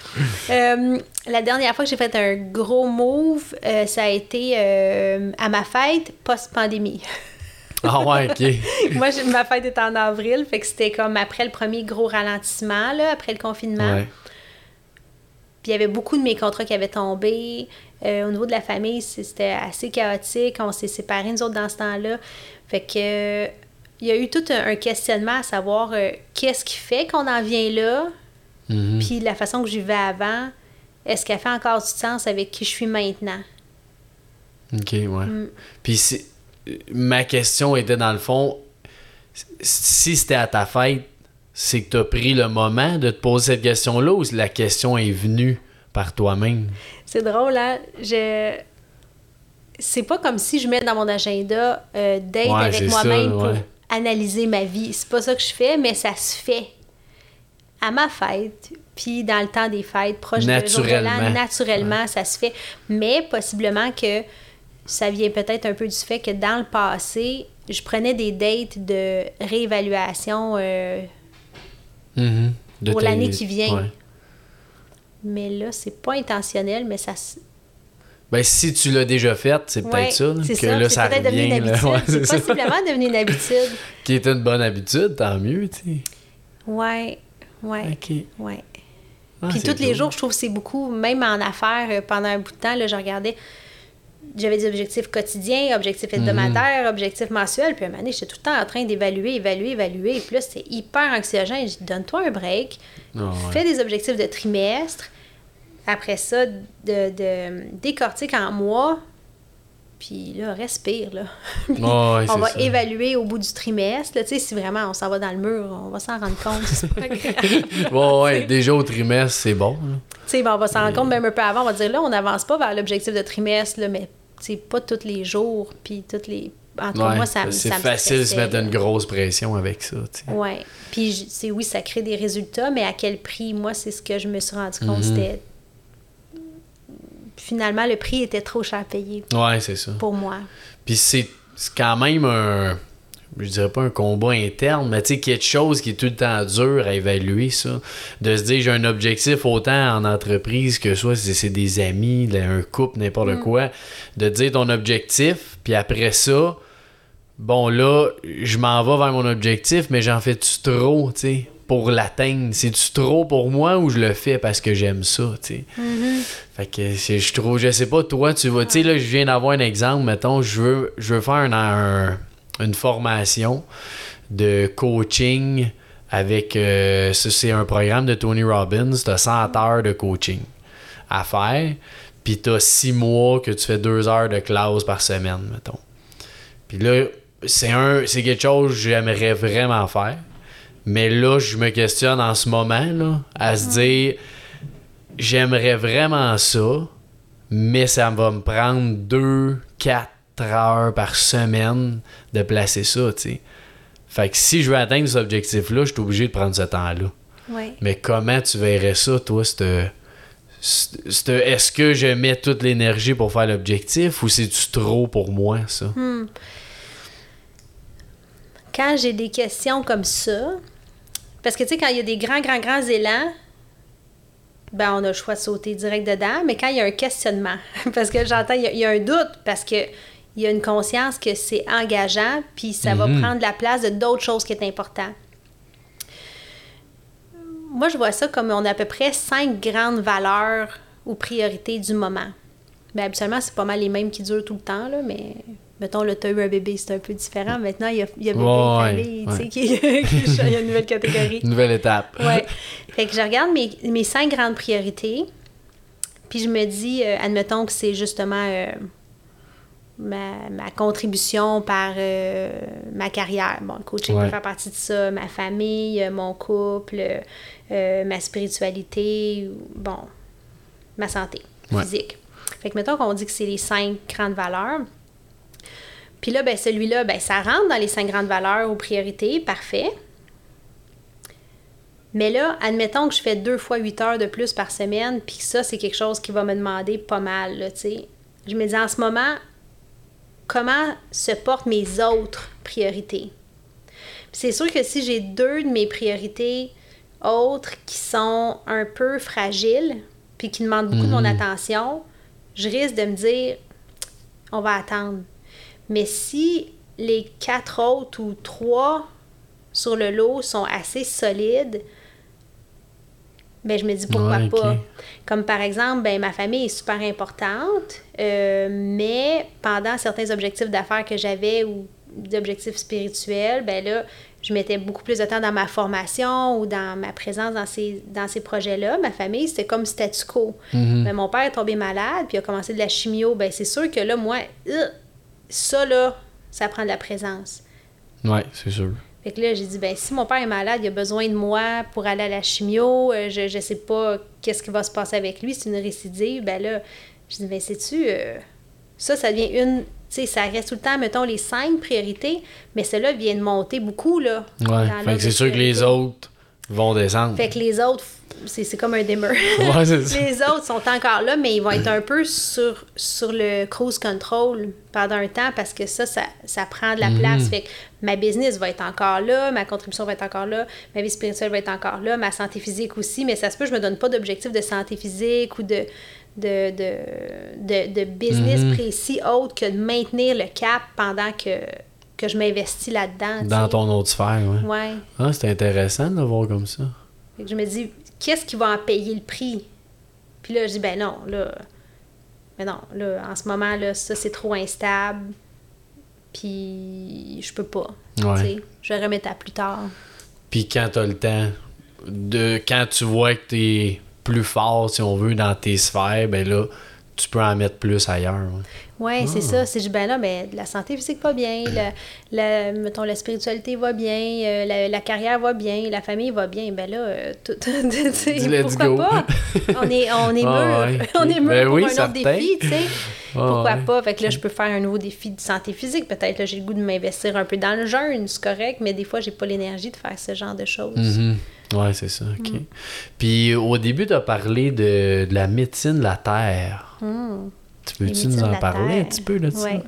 Euh, la dernière fois que j'ai fait un gros move, euh, ça a été euh, à ma fête post-pandémie. Ah ouais, OK. Moi, ma fête était en avril, fait que c'était comme après le premier gros ralentissement, là, après le confinement. Ouais. Puis il y avait beaucoup de mes contrats qui avaient tombé. Euh, au niveau de la famille, c'était assez chaotique. On s'est séparés, nous autres, dans ce temps-là. Fait que euh, il y a eu tout un, un questionnement à savoir euh, qu'est-ce qui fait qu'on en vient là, Mhm. puis la façon que je vivais avant, est-ce qu'elle fait encore du sens avec qui je suis maintenant? OK, ouais. Mm. Puis c'est- ma question était dans le fond, si c'était à ta fête, c'est que tu as pris le moment de te poser cette question-là ou la question est venue par toi-même? C'est drôle, hein? Je... C'est pas comme si je mets dans mon agenda euh, d'être Ouais, avec moi-même pour analyser ma vie. C'est pas ça que je fais, mais ça se fait à ma fête, puis dans le temps des fêtes, proche de jour de l'an, Naturellement. naturellement, ça se fait. Mais possiblement que ça vient peut-être un peu du fait que dans le passé, je prenais des dates de réévaluation, euh, Mhm. De Pour l'année qui vient. Ouais. mais là, c'est pas intentionnel, mais ça Ben, si tu l'as déjà fait, c'est peut-être ça, que ça. là, ça devenu une. Ouais, c'est possiblement devenu une habitude. Qui est une bonne habitude, tant mieux, tu sais. Ouais, ouais, OK. ouais. Ah, Puis tous les jours, je trouve que c'est beaucoup, même en affaires, euh, pendant un bout de temps, là, je regardais, j'avais des objectifs quotidiens, objectifs Mhm. hebdomadaires, objectifs mensuels, puis à un moment donné, j'étais tout le temps en train d'évaluer, évaluer, évaluer, puis là, c'était hyper anxiogène. Je dis, donne-toi un break, Ah, ouais. fais des objectifs de trimestre, après ça, de, de décortique en mois, puis là, respire, là. Puis on va ça. évaluer au bout du trimestre, là, tu sais, si vraiment on s'en va dans le mur, on va s'en rendre compte, c'est pas grave. Ouais, ouais, déjà au trimestre, c'est bon. Tu sais, ben, on va s'en rendre compte même un peu avant. On va dire là, on n'avance pas vers l'objectif de trimestre, là, mais pas tous les jours, puis toutes les. En tout cas, Ouais, moi, ça me c'est facile de se mettre une grosse pression avec ça. Ouais. Puis, je- oui, ça crée des résultats, mais à quel prix? Moi, c'est ce que je me suis rendu compte. Mhm. C'était. Finalement, le prix était trop cher à payer Ouais, c'est ça. pour moi. Puis c'est quand même un. Je dirais pas un combat interne, mais tu sais, quelque chose qui est tout le temps dur à évaluer, ça. De se dire, j'ai un objectif autant en entreprise que soit c'est c'est des amis, un couple, n'importe Mm. quoi. De dire ton objectif, puis après ça, bon là, je m'en vais vers mon objectif, mais j'en fais-tu trop, tu sais, pour l'atteindre? C'est-tu trop pour moi ou je le fais parce que j'aime ça, tu sais? Fait que je trouve, je sais pas, toi, tu vas, tu sais, là, je viens d'avoir un exemple, mettons, je veux, je veux faire un- un- une formation de coaching avec. euh, ça, c'est un programme de Tony Robbins. Tu as 100 heures de coaching à faire. Puis tu as 6 mois que tu fais 2 heures de classe par semaine, mettons. Puis là, c'est un c'est quelque chose que j'aimerais vraiment faire. Mais là, je me questionne en ce moment là, à se dire j'aimerais vraiment ça, mais ça va me prendre 2, 4 heures par semaine de placer ça, tu sais. Fait que si je veux atteindre cet objectif-là, je suis obligé de prendre ce temps-là. Ouais. Mais comment tu verrais ça, toi, cette- est-ce que je mets toute l'énergie pour faire l'objectif ou c'est-tu trop pour moi, ça? Hmm. Quand j'ai des questions comme ça, parce que tu sais, quand il y a des grands, grands, grands élans, ben on a le choix de sauter direct dedans, mais quand il y a un questionnement, parce que j'entends, il y a- il y, a un doute, parce que il y a une conscience que c'est engageant, puis ça va Mhm. prendre la place de d'autres choses qui est important. Moi, je vois ça comme on a à peu près cinq grandes valeurs ou priorités du moment. Ben, habituellement, c'est pas mal les mêmes qui durent tout le temps, là, mais mettons, là, t'as eu un bébé, c'est un peu différent. Maintenant, il y a, il y a bébé Ouais, et famille, tu sais, ouais. qui, qui- il y a une nouvelle catégorie. Nouvelle étape. Ouais. Fait que je regarde mes, mes cinq grandes priorités, puis je me dis, euh, admettons que c'est justement euh, ma, ma contribution par euh, ma carrière. Bon, le coaching Ouais. peut faire partie de ça, ma famille, mon couple, ma spiritualité, bon, ma santé physique. Fait que mettons qu'on dit que c'est les cinq grandes valeurs. Puis là, ben, celui-là, ben, ça rentre dans les cinq grandes valeurs aux priorités, parfait. Mais là, admettons que je fais deux fois huit heures de plus par semaine, puis que ça, c'est quelque chose qui va me demander pas mal, là, tu sais. Je me dis en ce moment, comment se portent mes autres priorités? Puis c'est sûr que si j'ai deux de mes priorités autres qui sont un peu fragiles, puis qui demandent beaucoup de mon attention, je risque de me dire, on va attendre. Mais si les quatre autres ou trois sur le lot sont assez solides, ben je me dis pourquoi Ouais, pas. Comme par exemple, ben ma famille est super importante, euh, mais pendant certains objectifs d'affaires que j'avais ou d'objectifs spirituels, ben là, je mettais beaucoup plus de temps dans ma formation ou dans ma présence dans ces, dans ces projets-là. Ma famille, c'était comme statu quo. Ben, mon père est tombé malade, puis il a commencé de la chimio. Ben c'est sûr que là, moi, euh, ça là, ça prend de la présence. Ouais, c'est sûr. Fait que là, j'ai dit, ben si mon père est malade, il a besoin de moi pour aller à la chimio, euh, je, je sais pas qu'est-ce qui va se passer avec lui, c'est une récidive, ben là, je dis, ben sais-tu, euh, ça, ça devient une, tu sais, ça reste tout le temps, mettons, les cinq priorités, mais cela vient de monter beaucoup, là. Ouais. Fait que c'est sûr que les autres vont descendre. Fait que les autres, c'est comme un dimmer. Ouais, les autres sont encore là, mais ils vont être un peu sur, sur le cruise control pendant un temps parce que ça, ça, ça prend de la Mhm. place. Fait que ma business va être encore là, ma contribution va être encore là, ma vie spirituelle va être encore là, ma santé physique aussi, mais ça se peut que je me donne pas d'objectif de santé physique ou de, de, de, de, de business Mhm. précis autre que de maintenir le cap pendant que, que je m'investis là-dedans. Dans ton autre sphère, ouais. Ouais. Ah, c'est intéressant de le voir comme ça. Fait que je me dis, qu'est-ce qui va en payer le prix? Puis là, je dis, ben non, là. Mais non, là, en ce moment, là, ça, c'est trop instable. Puis je peux pas. Ouais. Je vais remettre à plus tard. Puis quand t'as le temps, de quand tu vois que t'es plus fort, si on veut, dans tes sphères, ben là, tu peux en mettre plus ailleurs. ouais. Ouais, c'est ça. C'est juste, ben là, ben, la santé physique va bien, la, la- mettons, la spiritualité va bien, euh, la, la carrière va bien, la famille va bien. Ben là, euh, tout, tu pourquoi go. pas? On est, on est Ah mûr. On est mûr Ben pour oui, un certain. autre défi, tu sais. Ah Pourquoi ouais. pas? Fait que là, je peux faire un nouveau défi de santé physique. Peut-être, là, j'ai le goût de m'investir un peu dans le jeûne, c'est correct, mais des fois, j'ai pas l'énergie de faire ce genre de choses. Mhm. Ouais, c'est ça, ok. Mm. Puis au début, t'as parlé de, de la médecine de la Terre. Hmm. Tu peux-tu nous en parler un petit peu? Ouais.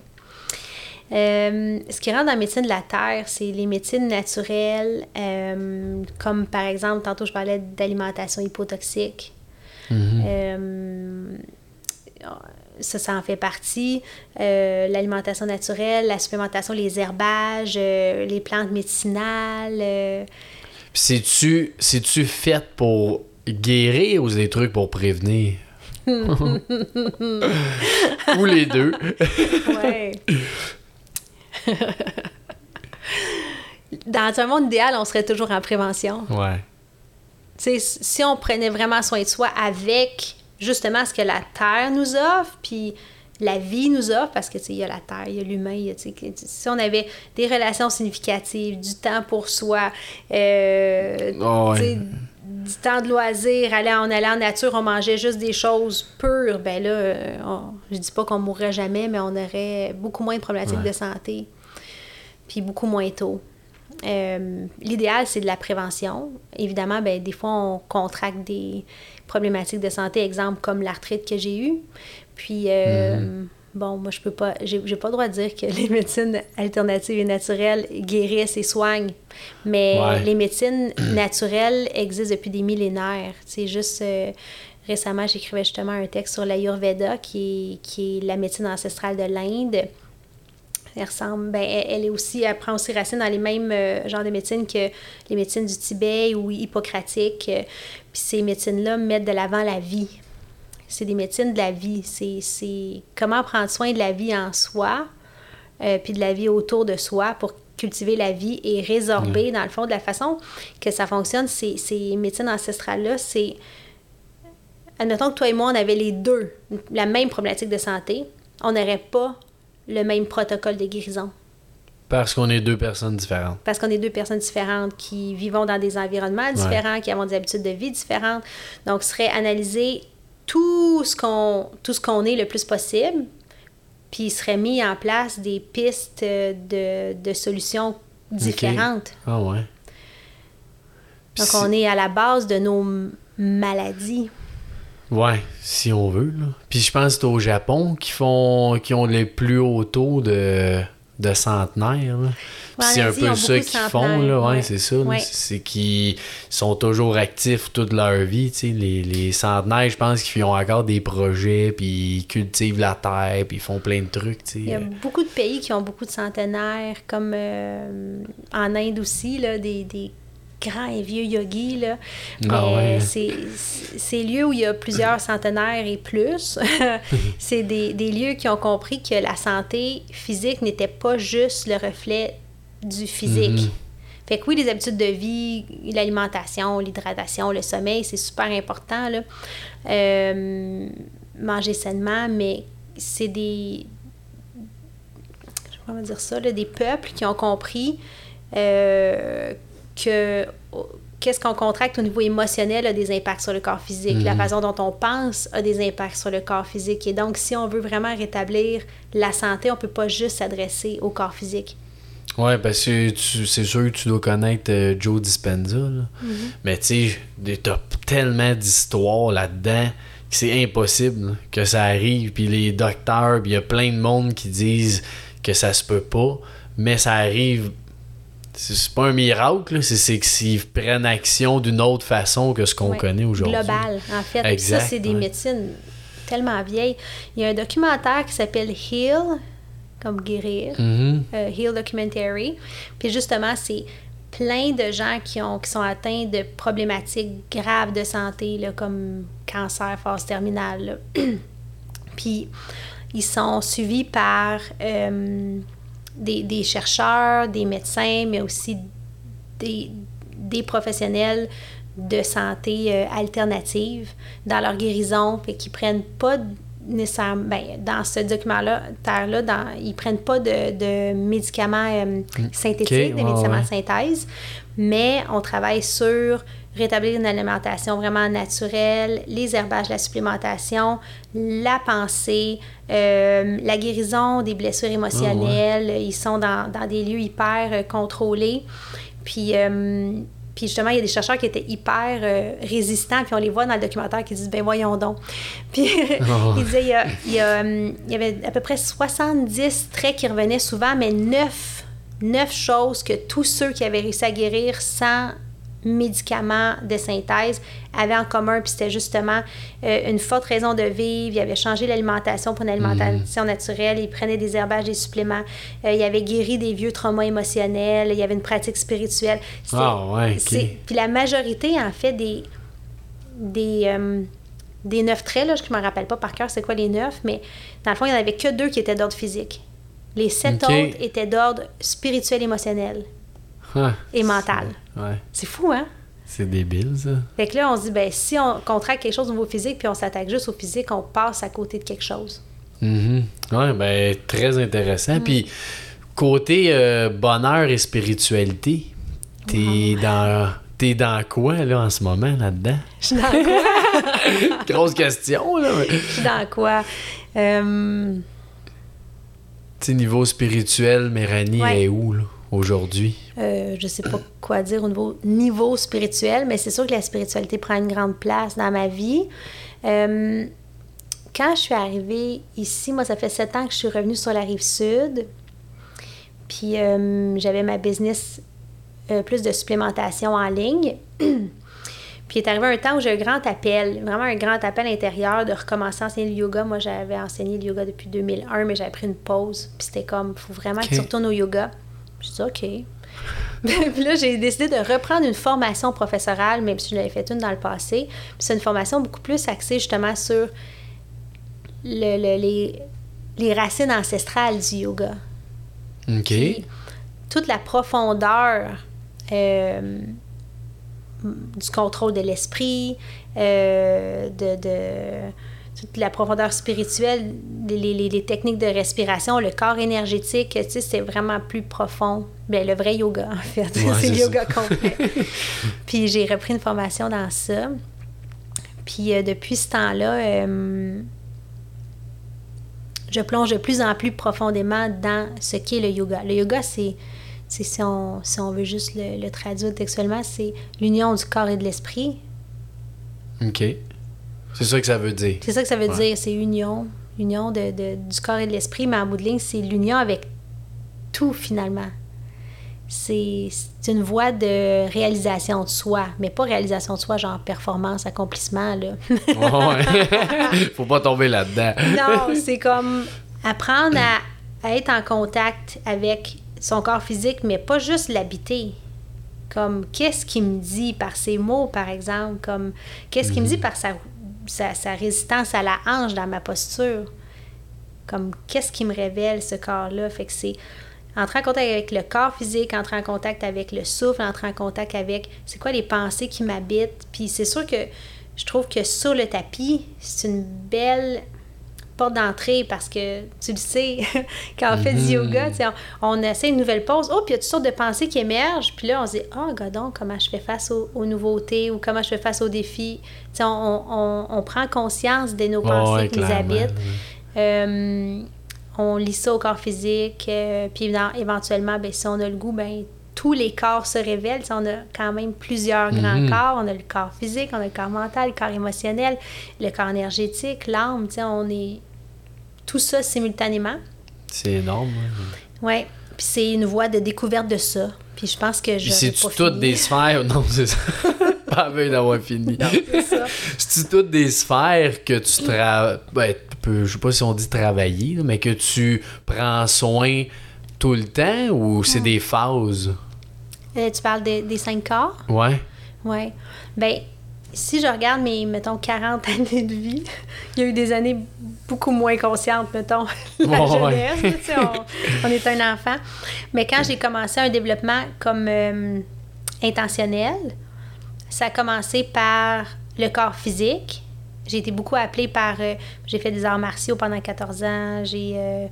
Euh, ce qui rentre dans la médecine de la terre, c'est les médecines naturelles, euh, comme par exemple, tantôt je parlais d'alimentation hypotoxique. Mhm. Euh, ça, ça en fait partie. L'alimentation naturelle, la supplémentation, les herbages, les plantes médicinales. Puis c'est-tu, c'est-tu fait pour guérir ou c'est des trucs pour prévenir? ou les deux. Ouais. dans un monde idéal, on serait toujours en prévention. Ouais. Si on prenait vraiment soin de soi avec justement ce que la Terre nous offre, puis la vie nous offre, parce que il y a la Terre, il y a l'humain, si on avait des relations significatives, du temps pour soi, euh, Oh, ouais. Du temps de loisir, aller, on allait en nature, on mangeait juste des choses pures, ben là, euh, on- je dis pas qu'on mourrait jamais, mais on aurait beaucoup moins de problématiques Ouais. de santé, puis beaucoup moins tôt. Euh, L'idéal, c'est de la prévention. Évidemment, ben, des fois, on contracte des problématiques de santé, exemple comme l'arthrite que j'ai eue. Puis, euh, Mm-hmm. Bon, moi, je peux pas, j'ai j'ai pas le droit de dire que les médecines alternatives et naturelles guérissent et soignent. Mais Ouais. les médecines naturelles existent depuis des millénaires. C'est juste. euh, récemment, j'écrivais justement un texte sur l'Ayurveda, qui est, qui est la médecine ancestrale de l'Inde. Elle ressemble, ben, elle, est aussi, elle prend aussi racine dans les mêmes euh, genres de médecines que les médecines du Tibet ou hippocratiques. Euh, Puis ces médecines-là mettent de l'avant la vie. C'est des médecines de la vie. C'est- comment prendre soin de la vie en soi, euh, puis de la vie autour de soi pour cultiver la vie et résorber, dans le fond, de la façon que ça fonctionne, ces, ces médecines ancestrales-là, c'est... Admettons que toi et moi, on avait les deux la même problématique de santé, on n'aurait pas le même protocole de guérison. Parce qu'on est deux personnes différentes. Parce qu'on est deux personnes différentes qui vivons dans des environnements différents, qui avons des habitudes de vie différentes. Donc, ce serait analyser tout ce qu'on tout ce qu'on est le plus possible, puis il serait mis en place des pistes de, de solutions différentes. Ah ouais. Donc, on est à la base de nos maladies. Ouais, si on veut. Là. Puis je pense que c'est au Japon qui font qui ont les plus hauts taux de, de centenaires. Ouais, c'est un peu ça qu'ils font, là, ouais, ouais. c'est ça. Ouais. C'est qu'ils sont toujours actifs toute leur vie. tu sais. Les, les centenaires, je pense qu'ils ont encore des projets, puis ils cultivent la terre, puis ils font plein de trucs. tu sais. Il y a beaucoup de pays qui ont beaucoup de centenaires, comme euh, en Inde aussi, là, des, des grands et vieux yogis. Là. Ah ouais. c'est c'est lieux où il y a plusieurs centenaires et plus. c'est des, des lieux qui ont compris que la santé physique n'était pas juste le reflet du physique. Mhm. Fait que oui, les habitudes de vie, l'alimentation, l'hydratation, le sommeil, c'est super important. Là. Euh, manger sainement, mais c'est des. Je sais pas comment dire ça, là, des peuples qui ont compris euh, que qu'est-ce qu'on contracte au niveau émotionnel a des impacts sur le corps physique. La façon dont on pense a des impacts sur le corps physique. Et donc, si on veut vraiment rétablir la santé, on peut pas juste s'adresser au corps physique. Ouais, parce que tu- c'est sûr que tu dois connaître euh, Joe Dispenza. là. Mais tu sais, t'as tellement d'histoires là-dedans que c'est impossible là, que ça arrive. Puis les docteurs, puis il y a plein de monde qui disent que ça se peut pas. Mais ça arrive. C'est pas un miracle, c'est- s'ils prennent action d'une autre façon que ce qu'on Ouais. connaît aujourd'hui. Global, en fait. Exact, ça, c'est des ouais. médecines tellement vieilles. Il y a un documentaire qui s'appelle Heal, comme guérir, Mhm. euh, Heal Documentary. Puis justement, c'est plein de gens qui, ont, qui sont atteints de problématiques graves de santé, là, comme cancer, phase terminale. Puis ils sont suivis par euh, des, des chercheurs, des médecins, mais aussi des, des professionnels de santé euh, alternative dans leur guérison, fait qu'ils prennent pas nécessairement, ben, dans ce documentaire-là, terre-là, dans, ils prennent pas de, de médicaments euh, synthétiques, ouais, des médicaments ouais. de synthèse, mais on travaille sur rétablir une alimentation vraiment naturelle, les herbages, la supplémentation, la pensée, euh, la guérison des blessures émotionnelles. Ils sont dans, dans des lieux hyper euh, contrôlés. Puis, euh, puis justement, il y a des chercheurs qui étaient hyper euh, résistants, puis on les voit dans le documentaire qui disent ben voyons donc. Puis Oh. ils disaient il y, a, il y a, il y avait à peu près 70 traits qui revenaient souvent, mais 9, 9 choses que tous ceux qui avaient réussi à guérir sans médicaments de synthèse avaient en commun, puis c'était justement euh, une forte raison de vivre. Ils avaient changé l'alimentation pour une alimentation naturelle, ils prenaient des herbages, des suppléments, euh, ils avaient guéri des vieux traumas émotionnels, il y avait une pratique spirituelle. Ah ouais, ok. c'est- Puis la majorité, en fait, des, des, euh, des neuf traits, là, je ne me rappelle pas par cœur c'est quoi les neuf, mais dans le fond, il n'y en avait que deux qui étaient d'ordre physique. Les sept autres étaient d'ordre spirituel émotionnel. Ah, et mentale. Ouais. C'est fou, hein? C'est débile, ça. Fait que là, on se dit, ben, si on contracte quelque chose au niveau physique, puis on s'attaque juste au physique, on passe à côté de quelque chose. Mhm. Ouais, ben, très intéressant. Puis, côté euh, bonheur et spiritualité, t'es dans. T'es dans quoi, là, en ce moment, là-dedans? Je suis dans quoi? Grosse question, là. mais- Je suis dans quoi? Euh, Tu sais, niveau spirituel, Méranie Ouais. est où, là, aujourd'hui? Euh, je sais pas quoi dire au niveau, niveau spirituel, mais c'est sûr que la spiritualité prend une grande place dans ma vie. Euh, quand je suis arrivée ici, moi, ça fait sept ans que je suis revenue sur la rive sud. Puis euh, j'avais ma business plus de supplémentation en ligne. Puis il est arrivé un temps où j'ai un grand appel, vraiment un grand appel intérieur de recommencer à enseigner le yoga. Moi, j'avais enseigné le yoga depuis 2001, mais j'avais pris une pause. Puis c'était comme, il faut vraiment que tu retournes au yoga. Je dis, OK. Puis là, j'ai décidé de reprendre une formation professorale, même si je l'avais fait une dans le passé. Puis c'est une formation beaucoup plus axée justement sur le- le- les, les racines ancestrales du yoga. OK. Puis toute la profondeur euh, du contrôle de l'esprit, euh, de, de- toute la profondeur spirituelle, les, les- les techniques de respiration, le corps énergétique, tu sais, c'est vraiment plus profond. Ben, le vrai yoga, en fait. Ouais, c'est le yoga complet. Puis j'ai repris une formation dans ça. Puis euh, depuis ce temps-là, euh, je plonge de plus en plus profondément dans ce qu'est le yoga. Le yoga, c'est, c'est si, on, si on veut juste le, le traduire textuellement, c'est l'union du corps et de l'esprit. OK. C'est ça que ça veut dire. C'est ça que ça veut Ouais. dire, c'est union. Union de, de- du corps et de l'esprit, mais en bout de ligne, c'est l'union avec tout finalement. C'est, une voie de réalisation de soi, mais pas réalisation de soi genre performance, accomplissement. Là. Ouais. Faut pas tomber là-dedans. Non, c'est comme apprendre à, à être en contact avec son corps physique, mais pas juste l'habiter. Comme qu'est-ce qu'il me dit par ses mots, par exemple, comme qu'est-ce qu'il me dit par sa, sa, sa résistance à la hanche dans ma posture. Comme qu'est-ce qui me révèle ce corps-là? Fait que c'est entrer en contact avec le corps physique, entrer en contact avec le souffle, entrer en contact avec c'est quoi les pensées qui m'habitent. Puis c'est sûr que je trouve que sur le tapis, c'est une belle porte d'entrée parce que tu le sais, quand on fait du yoga, tu sais, on, on essaie une nouvelle pause. Oh, puis il y a toutes sortes de pensées qui émergent. Puis là, on se dit, oh, godon, comment je fais face aux, aux nouveautés ou comment je fais face aux défis? On, on- on prend conscience de nos pensées ouais, qui nous habitent. ouais. Euh, on lit ça au corps physique, euh, puis éventuellement, ben, si on a le goût, ben, tous les corps se révèlent. On a quand même plusieurs grands Mhm. corps. On a le corps physique, on a le corps mental, le corps émotionnel, le corps énergétique, l'âme. On est tout ça simultanément. C'est énorme. ouais. Ouais. Puis c'est une voie de découverte de ça. Puis je pense que je. C'est-tu toutes des sphères? Non, c'est ça. Pas veille d'avoir fini. C'est-tu toutes des sphères que tu travailles. Ben, je sais pas si on dit travailler, mais que tu prends soin tout le temps ou c'est des phases? Euh, tu parles des- des cinq corps? Ouais. Oui. Ben, si je regarde mes, mettons, 40 années de vie, il y a eu des années beaucoup moins conscientes, mettons, la Ouais, ouais. jeunesse. sais, on, on est un enfant. Mais quand j'ai commencé un développement comme euh, intentionnel, ça a commencé par le corps physique. J'ai été beaucoup appelée par... euh, j'ai fait des arts martiaux pendant 14 ans. J'ai euh,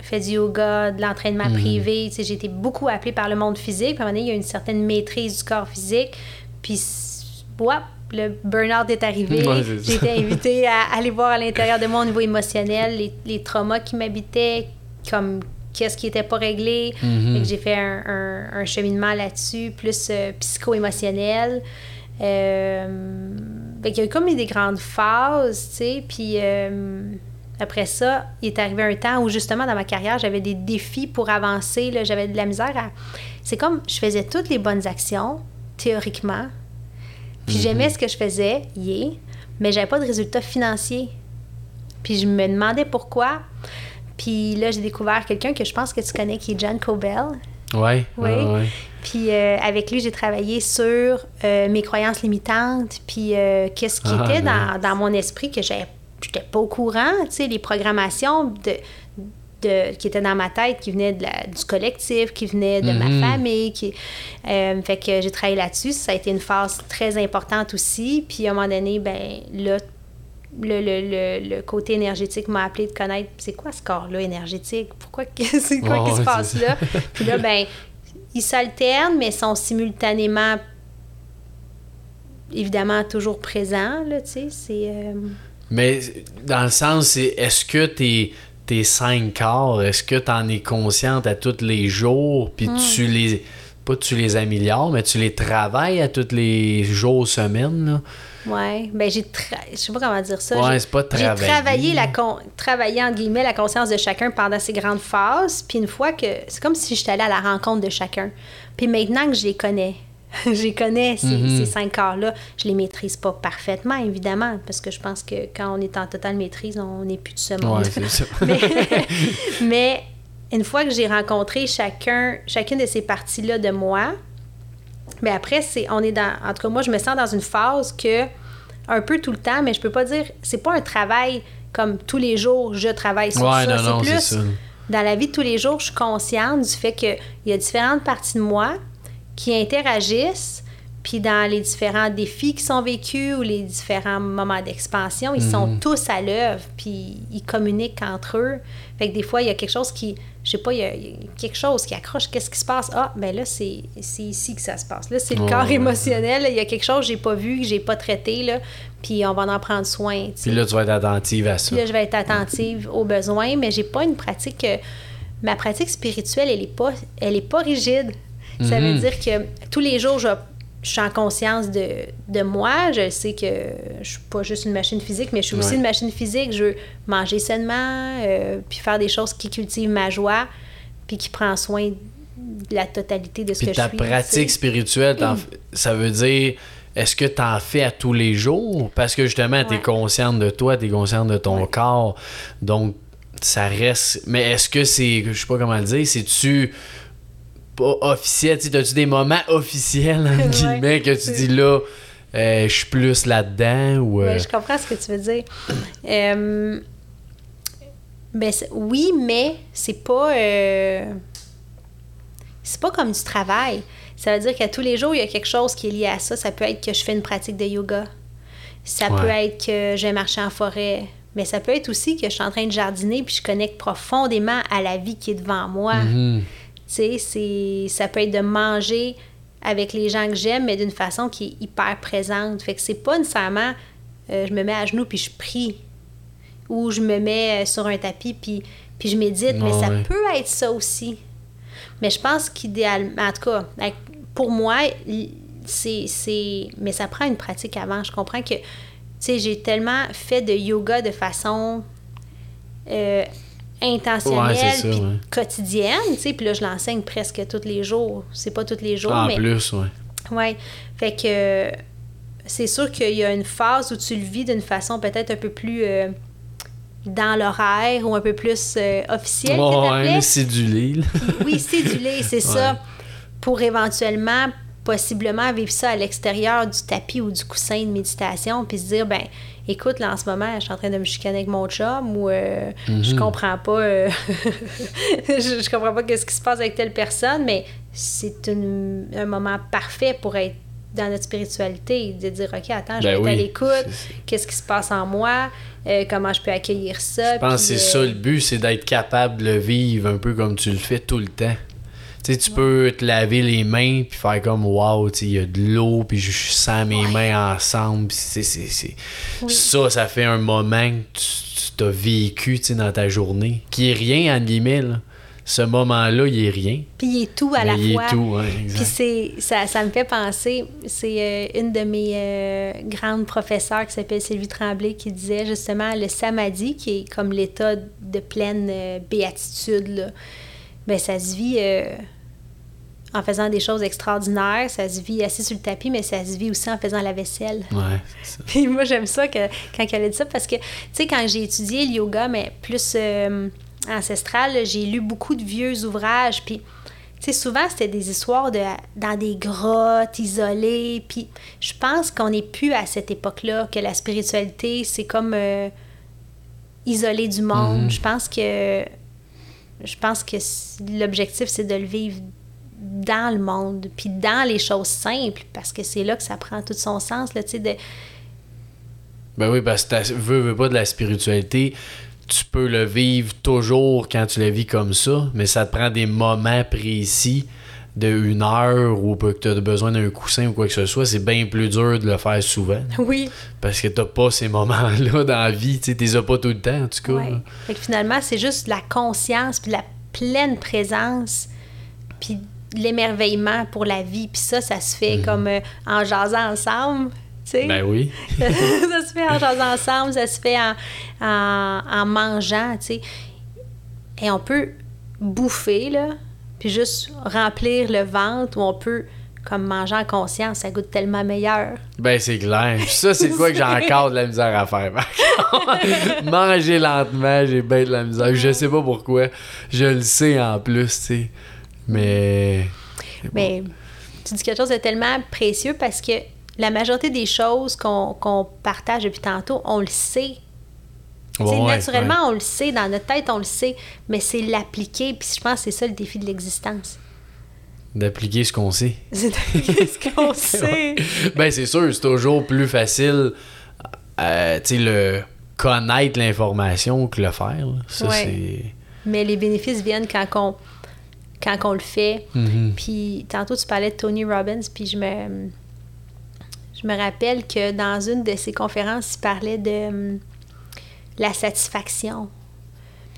fait du yoga, de l'entraînement Mhm. privé. J'ai été beaucoup appelée par le monde physique. Puis à un moment donné, il y a une certaine maîtrise du corps physique. Puis, s- wouah, le burn-out est arrivé. Ouais, j'ai été invitée à aller voir à l'intérieur de moi au niveau émotionnel les, les traumas qui m'habitaient, comme qu'est-ce qui n'était pas réglé. Mhm. Fait que j'ai fait un, un- un cheminement là-dessus, plus euh, psycho-émotionnel. Euh, qu'il y a eu comme des grandes phases, tu sais, puis euh, après ça, il est arrivé un temps où justement dans ma carrière, j'avais des défis pour avancer, là, j'avais de la misère à... C'est comme, je faisais toutes les bonnes actions, théoriquement, puis j'aimais ce que je faisais, yeah, mais j'avais pas de résultat financier. Puis je me demandais pourquoi. Puis là, j'ai découvert quelqu'un que je pense que tu connais, qui est John Cobell. Ouais. Oui. ouais, ouais. Puis euh, avec lui, j'ai travaillé sur euh, mes croyances limitantes, puis euh, qu'est-ce qui Ah, était dans, dans mon esprit que j'étais pas au courant, tu sais, les programmations de, de, qui était dans ma tête, qui venait de la, du collectif, qui venait de ma Mhm. famille. Qui, euh, fait que j'ai travaillé là-dessus. Ça a été une phase très importante aussi. Puis à un moment donné, ben là, le, le, le, le côté énergétique m'a appelé de connaître c'est quoi ce corps-là énergétique? Pourquoi c'est quoi Ouais, qui se passe là? Puis là, ben, ils s'alternent, mais sont simultanément évidemment toujours présents, là, tu sais. C'est. euh, Mais dans le sens, c'est est-ce que tes, tes cinq corps, est-ce que tu en es consciente à tous les jours, puis Hmm. tu les. Pas tu les améliores, mais tu les travailles à tous les jours, semaines? Ouais, ben j'ai tra... je sais pas comment dire ça. Ouais, J'ai- c'est pas J'ai travailler. travaillé la con... travaillé entre guillemets la conscience de chacun pendant ces grandes phases, puis une fois que c'est comme si j'étais allée à la rencontre de chacun. Puis maintenant que je les connais, les connais ces, Mhm. ces cinq corps là, je les maîtrise pas parfaitement évidemment parce que je pense que quand on est en totale maîtrise, on n'est plus de ce monde. Ouais, ça. mais, mais une fois que j'ai rencontré chacun, chacune de ces parties-là de moi, mais après, c'est, on est dans, en tout cas, moi, je me sens dans une phase que, un peu tout le temps, mais je peux pas dire, c'est pas un travail comme tous les jours, je travaille sur Ouais, ça. c'est plus, ça. dans la vie de tous les jours, je suis consciente du fait qu'il y a différentes parties de moi qui interagissent, puis dans les différents défis qui sont vécus ou les différents moments d'expansion, ils Mhm. sont tous à l'œuvre, puis ils communiquent entre eux. Fait que des fois, il y a quelque chose qui, je sais pas, il y a, il y a quelque chose qui accroche. Qu'est-ce qui se passe? Ah, ben là, c'est ici que ça se passe. Là, c'est le corps ouais. émotionnel. Il y a quelque chose que j'ai pas vu, que j'ai pas traité, là, puis on va en prendre soin. Puis là, tu vas être attentive à ça. Puis là, je vais être attentive aux besoins, mais j'ai pas une pratique. euh, ma pratique spirituelle, elle est pas, elle est pas rigide. Ça veut Mhm. dire que tous les jours, je, je suis en conscience de, de moi. Je sais que je suis pas juste une machine physique, mais je suis aussi Ouais. une machine physique. Je veux manger sainement, euh, puis faire des choses qui cultivent ma joie, puis qui prend soin de la totalité de ce Puis que ta je suis. tu pratique spirituelle, ça veut dire, est-ce que tu en fais à tous les jours? Parce que justement, tu es Ouais. consciente de toi, tu es consciente de ton Ouais. corps. Donc, ça reste. Mais est-ce que c'est. Je sais pas comment le dire. C'est-tu pas officiel? Tu As-tu des moments officiels, entre Ouais. guillemets, que tu dis là, euh, je suis plus là-dedans? Ou, euh, Ouais, je comprends ce que tu veux dire. Euh, ben, oui, mais c'est pas. euh, c'est pas comme du travail. Ça veut dire qu'à tous les jours, il y a quelque chose qui est lié à ça. Ça peut être que je fais une pratique de yoga. Ça Ouais. peut être que je vais marcher en forêt. Mais ça peut être aussi que je suis en train de jardiner puis je connecte profondément à la vie qui est devant moi. mhm. Tu sais, c'est, ça peut être de manger avec les gens que j'aime, mais d'une façon qui est hyper présente. Fait que c'est pas nécessairement euh, je me mets à genoux puis je prie ou je me mets euh, sur un tapis puis, puis je médite, mais ça Ouais. peut être ça aussi. Mais je pense qu'idéalement, en tout cas, pour moi, c'est, c'est. Mais ça prend une pratique avant. Je comprends que, tu sais, j'ai tellement fait de yoga de façon euh, intentionnelle Ouais, c'est ça, puis ouais. quotidienne, tu sais, puis là, je l'enseigne presque tous les jours. C'est pas tous les jours, En mais. plus, ouais. Ouais. Fait que c'est sûr qu'il y a une phase où tu le vis d'une façon peut-être un peu plus euh, dans l'horaire ou un peu plus euh, officielle. Ouais, cédulé, là. Oui, cédulé, c'est ça. Pour éventuellement, possiblement vivre ça à l'extérieur du tapis ou du coussin de méditation, puis se dire, ben, écoute, là, en ce moment, je suis en train de me chicaner avec mon chum ou euh, je comprends pas, euh, je, je comprends pas qu'est-ce qui se passe avec telle personne, mais c'est un moment parfait pour être dans notre spiritualité, de dire, OK, attends, je Ben vais être à l'écoute, qu'est-ce qui se passe en moi, euh, comment je peux accueillir ça. Je pense que c'est euh, ça le but, c'est d'être capable de le vivre un peu comme tu le fais tout le temps. Tu sais, tu peux te laver les mains puis faire comme sais, il y a de l'eau puis je sens mes mains ensemble. puis c'est, c'est, c'est- Oui. Ça, ça fait un moment que tu, tu t'as vécu dans ta journée. Qui est rien, en guillemets. là. Ce moment-là, il est rien. Puis il est tout à la il fois. est tout, Puis c'est, ça, ça me fait penser, c'est euh, une de mes euh, grandes professeurs qui s'appelle Sylvie Tremblay qui disait justement le samadhi, qui est comme l'état de pleine euh, béatitude, là. Ben, ça se vit euh, en faisant des choses extraordinaires, ça se vit assis sur le tapis, mais ça se vit aussi en faisant la vaisselle. Ouais, ça. Puis moi, j'aime ça que, quand elle a dit ça parce que, tu sais, quand j'ai étudié le yoga, mais plus euh, ancestral, j'ai lu beaucoup de vieux ouvrages. Puis, tu sais, souvent, c'était des histoires de, dans des grottes isolées. Puis, je pense qu'on n'est plus à cette époque-là, que la spiritualité, c'est comme euh, isolé du monde. Mhm. Je pense que je pense que l'objectif, c'est de le vivre dans le monde, puis dans les choses simples, parce que c'est là que ça prend tout son sens, là, tu sais, de... Ben oui, parce que tu veux, veux pas de la spiritualité, tu peux le vivre toujours quand tu la vis comme ça, mais ça te prend des moments précis de une heure ou que tu as besoin d'un coussin ou quoi que ce soit, c'est bien plus dur de le faire souvent. Oui. Parce que t'as pas ces moments-là dans la vie, tu les as pas tout le temps, en tout cas. Ouais. Fait que finalement, c'est juste la conscience, puis la pleine présence, puis l'émerveillement pour la vie. Puis ça, ça se fait mhm. comme euh, en jasant ensemble. sais. Ben oui. ça se fait en jasant ensemble, ça se fait en, en, mangeant, tu sais. Et on peut bouffer, là, puis juste remplir le ventre, ou on peut comme manger en conscience, ça goûte tellement meilleur. Ben, c'est clair. ça, c'est quoi que j'ai encore de la misère à faire. Manger lentement, j'ai bien de la misère. Je sais pas pourquoi. Je le sais en plus, tu sais. Mais. Mais tu dis quelque chose de tellement précieux parce que la majorité des choses qu'on partage depuis tantôt, on le sait. naturellement, on le sait, dans notre tête, on le sait, mais c'est l'appliquer, puis je pense que c'est ça le défi de l'existence. D'appliquer ce qu'on sait. C'est d'appliquer ce qu'on sait. Ben, c'est sûr, c'est toujours plus facile, euh, tu sais, le connaître l'information que le faire. Ça, c'est... Mais les bénéfices viennent quand on quand on le fait. Mm-hmm. Puis tantôt, tu parlais de Tony Robbins, puis je me, je me rappelle que dans une de ses conférences, il parlait de hum, la satisfaction.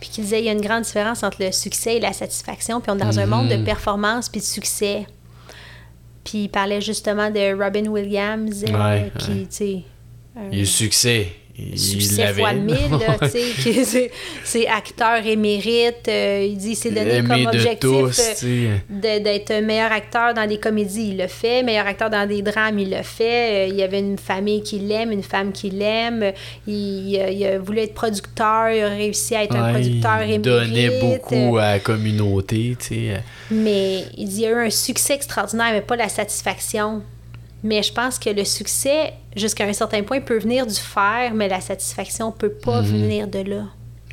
Puis qu'il disait il y a une grande différence entre le succès et la satisfaction. Puis on est dans un monde de mm-hmm. performance puis de succès. Puis il parlait justement de Robin Williams, euh, qui, tu sais. Il y a succès succès fois mille, c'est acteur émérite. Euh, il dit c'est donné comme objectif euh, d'être un meilleur acteur dans des comédies. Il le fait. Meilleur acteur dans des drames, il le fait. Euh, il y avait une famille qui l'aime, une femme qui l'aime. Il, a voulu être producteur, il a réussi à être un producteur émérite. Il donnait beaucoup à la communauté, tu sais. Mais il dit il y a eu un succès extraordinaire, mais pas la satisfaction. Mais je pense que le succès, jusqu'à un certain point, peut venir du faire, mais la satisfaction peut pas mhm. venir de là.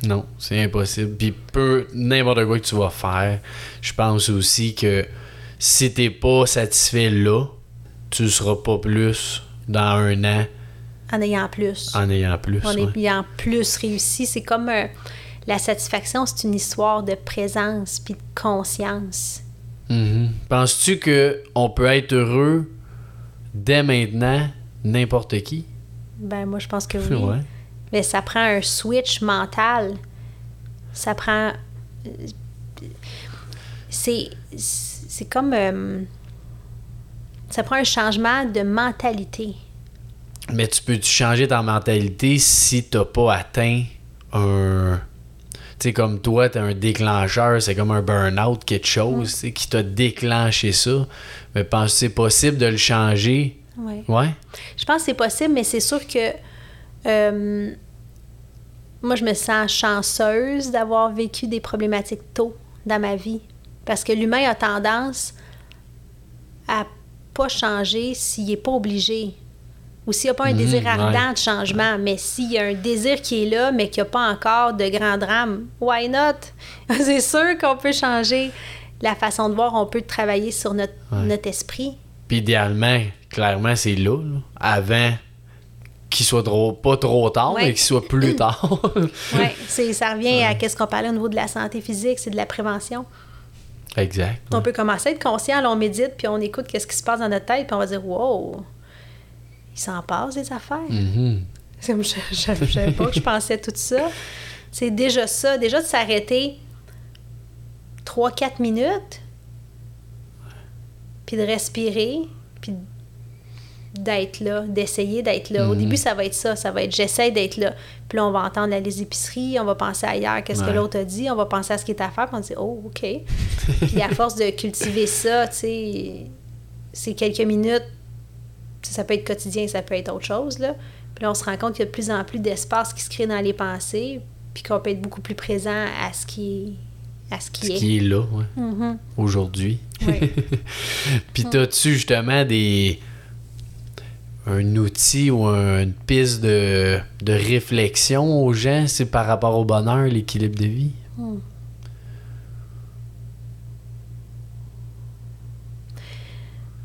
Non, c'est impossible. Puis peu n'importe quoi que tu vas faire, je pense aussi que si t'es pas satisfait là, tu seras pas plus dans un an. En ayant plus. En ayant plus. En ayant plus réussi. C'est comme la satisfaction, c'est une histoire de présence puis de conscience. Mhm. Penses-tu que on peut être heureux dès maintenant n'importe qui? Ben, moi, je pense que oui. Mais ça prend un switch mental. Ça prend. C'est. C'est comme. Euh, ça prend un changement de mentalité. Mais tu peux-tu changer ta mentalité si tu n'as pas atteint un. Tu sais, comme toi, tu as un déclencheur, c'est comme un burn-out, quelque chose qui t'a déclenché ça. Mais penses que c'est possible de le changer? Oui. Ouais? Je pense que c'est possible, mais c'est sûr que euh, moi, je me sens chanceuse d'avoir vécu des problématiques tôt dans ma vie. Parce que l'humain a tendance à pas changer s'il n'est pas obligé. Ou s'il n'y a pas un désir mmh, ardent de changement. Mais s'il y a un désir qui est là, mais qu'il n'y a pas encore de grand drame, why not? c'est sûr qu'on peut changer la façon de voir, on peut travailler sur notre, notre esprit. Puis idéalement, clairement, c'est là, avant qu'il soit trop, pas trop tard, mais qu'il soit plus tard. oui, ça revient à ce qu'on parlait au niveau de la santé physique, c'est de la prévention. Exact. On peut commencer à être conscient, on médite, puis on écoute qu'est-ce qui se passe dans notre tête, puis on va dire Wow, il s'en passe des affaires. Mm-hmm. Je ne savais pas que je pensais tout ça. C'est déjà ça, déjà de s'arrêter 3-4 minutes, puis de respirer, puis d'être là, d'essayer d'être là. Au mhm. début, ça va être ça, ça va être j'essaie d'être là. Puis là, on va entendre les épiceries, on va penser ailleurs, qu'est-ce que l'autre a dit, on va penser à ce qui est à faire, puis on dit oh, OK. puis à force de cultiver ça, tu sais, c'est quelques minutes, ça peut être quotidien, ça peut être autre chose. Là. Puis là, on se rend compte qu'il y a de plus en plus d'espace qui se crée dans les pensées, puis qu'on peut être beaucoup plus présent à ce qui, à ce qui ce est. qui est là, mm-hmm. aujourd'hui. Puis t'as-tu justement des un outil ou une piste de, de réflexion aux gens, c'est par rapport au bonheur, l'équilibre de vie? Mm.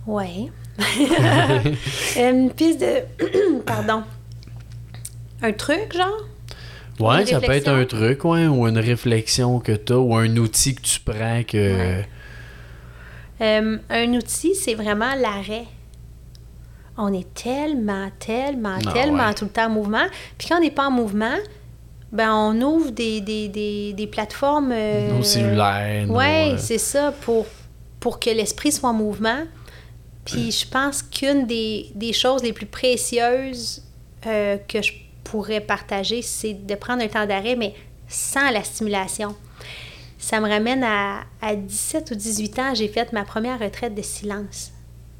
Ouais. une piste de. Pardon. Un truc, genre? Ouais, ça peut être un truc, ouais, ou une réflexion que tu as, ou un outil que tu prends que. Ouais. Euh, un outil, c'est vraiment l'arrêt. On est tellement, tellement, Ah tellement ouais. tout le temps en mouvement. Puis quand on n'est pas en mouvement, ben on ouvre des, des, des, des plateformes. euh, Nos cellulaires. euh, c'est ça, pour, pour que l'esprit soit en mouvement. Puis je pense qu'une des, des choses les plus précieuses euh, que je pourrais partager, c'est de prendre un temps d'arrêt, mais sans la stimulation. Ça me ramène à, à 17 ou 18 ans, j'ai fait ma première retraite de silence.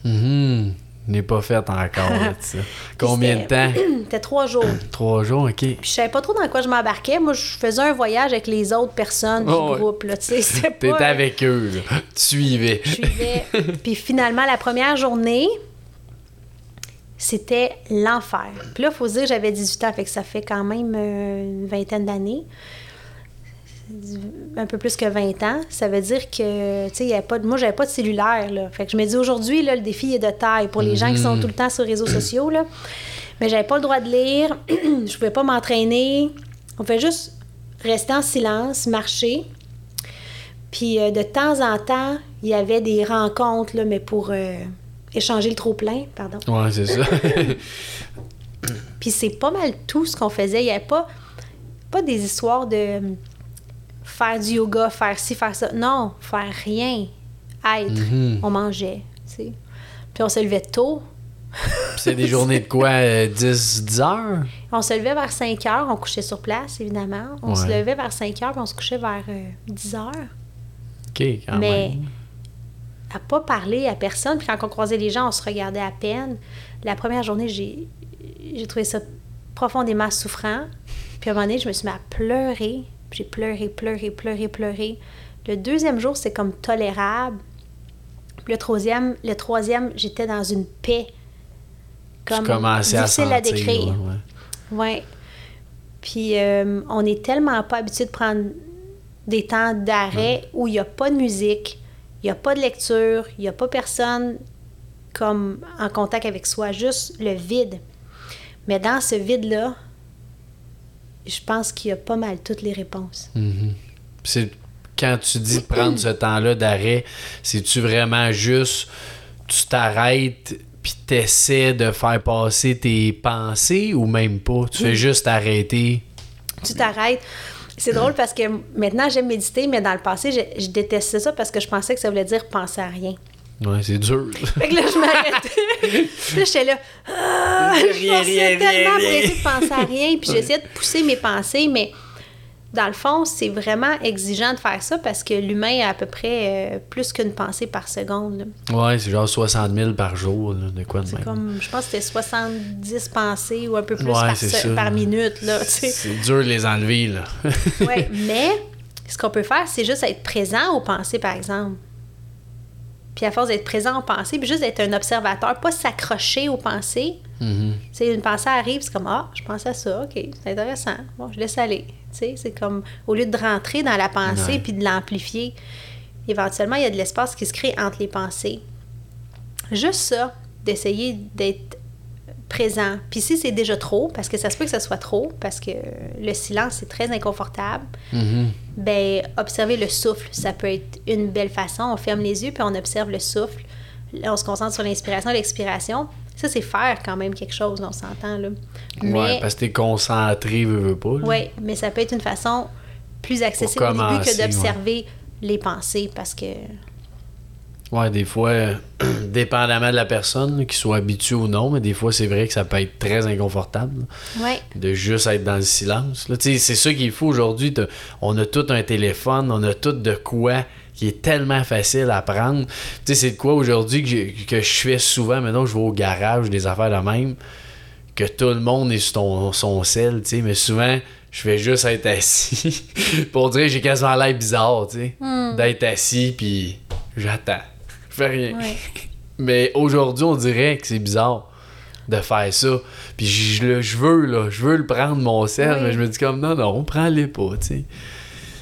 mhm, n'est pas fait encore. Combien de temps? C'était trois jours. Trois jours, ok. Puis je savais pas trop dans quoi je m'embarquais. Moi, je faisais un voyage avec les autres personnes du Oh groupe. C'était pas... T'étais avec eux, là. Tu suivais. Je suivais. Puis finalement, la première journée, c'était l'enfer. Puis là, il faut se dire que j'avais 18 ans, fait que ça fait quand même euh, une vingtaine d'années. Un peu plus que 20 ans. Ça veut dire que, tu sais, il y avait pas de- moi, j'avais pas de cellulaire, là. Fait que je me dis, aujourd'hui, là, le défi est de taille pour les gens qui sont tout le temps sur les réseaux sociaux, là. Mais j'avais pas le droit de lire. je pouvais pas m'entraîner. On fait juste rester en silence, marcher. Puis euh, de temps en temps, il y avait des rencontres, là, mais pour euh, échanger le trop-plein, pardon. Ouais, c'est ça. Puis c'est pas mal tout ce qu'on faisait. Il n'y avait pas, pas des histoires de faire du yoga, faire ci, faire ça. Non, faire rien. Être. Mhm. On mangeait. Puis on se levait tôt. c'est des journées de quoi? euh, 10, 10 heures? On se levait vers 5 heures. On couchait sur place, évidemment. On se levait vers 5 heures, puis on se couchait vers euh, 10 heures. Ok, quand Mais même. à pas parler à personne. Puis quand on croisait les gens, on se regardait à peine. La première journée, j'ai, j'ai trouvé ça profondément souffrant. Puis à un moment donné, je me suis mis à pleurer. J'ai pleuré, pleuré, pleuré, pleuré. Le deuxième jour, c'est comme tolérable. Puis le troisième, le troisième, j'étais dans une paix. Tu commençais à difficile sentir. à décrire. ouais, ouais. Ouais. Puis euh, on est tellement pas habitué de prendre des temps d'arrêt où il n'y a pas de musique, il n'y a pas de lecture, il n'y a pas personne comme en contact avec soi, juste le vide. Mais dans ce vide-là, je pense qu'il y a pas mal toutes les réponses. Mhm. C'est quand tu dis prendre ce temps-là d'arrêt, c'est-tu vraiment juste tu t'arrêtes puis t'essaies de faire passer tes pensées ou même pas? Tu fais juste arrêter. Tu t'arrêtes. C'est drôle parce que maintenant j'aime méditer, mais dans le passé, je, je détestais ça parce que je pensais que ça voulait dire penser à rien. Ouais, c'est dur. Fait que là, je m'arrêtais. Là, j'étais là. Ah, je Rien, pensais rien, tellement pressée de penser à rien. Puis j'essayais de pousser mes pensées, mais dans le fond, c'est vraiment exigeant de faire ça parce que l'humain a à peu près euh, plus qu'une pensée par seconde. là. Ouais, c'est genre 60 000 par jour, là, de quoi de C'est même. comme, je pense que c'était 70 pensées ou un peu plus Ouais, par, se- minute. Là. C'est dur de les enlever, là. Ouais, mais ce qu'on peut faire, c'est juste être présent aux pensées, par exemple. Puis à force d'être présent aux pensées, puis juste d'être un observateur, pas s'accrocher aux pensées. Mhm. Sais, une pensée arrive, c'est comme Ah, je pense à ça, ok, c'est intéressant. Bon, je laisse aller. Tu sais, c'est comme au lieu de rentrer dans la pensée puis de l'amplifier, éventuellement, il y a de l'espace qui se crée entre les pensées. Juste ça, d'essayer d'être présent. Puis si c'est déjà trop, parce que ça se peut que ça soit trop, parce que le silence, c'est très inconfortable, Mhm. ben observer le souffle, ça peut être une belle façon. On ferme les yeux puis on observe le souffle. Là, on se concentre sur l'inspiration et l'expiration. Ça, c'est faire quand même quelque chose, on s'entend là. Ouais, parce que t'es concentré, veux, veux pas. ouais, mais ça peut être une façon plus accessible au début que d'observer les pensées parce que Ouais, des fois, euh, dépendamment de la personne, là, qu'il soit habitué ou non, mais des fois, c'est vrai que ça peut être très inconfortable ouais, de juste être dans le silence. là. Tu sais, C'est ça qu'il faut aujourd'hui. On a tout un téléphone, on a tout de quoi qui est tellement facile à prendre. Tu sais, c'est de quoi aujourd'hui que, que je fais souvent. Maintenant, je vais au garage, des affaires de même, que tout le monde est sur ton, son sel, tu sais, mais souvent, je fais juste être assis. Pour dire, j'ai quasiment l'air bizarre, tu sais, d'être assis, puis j'attends. Fais rien. ouais. Mais aujourd'hui, on dirait que c'est bizarre de faire ça. Puis je, le- je veux, là, je veux le prendre, mon Oui. mais je me dis comme non, non, prends-les pas, tu sais.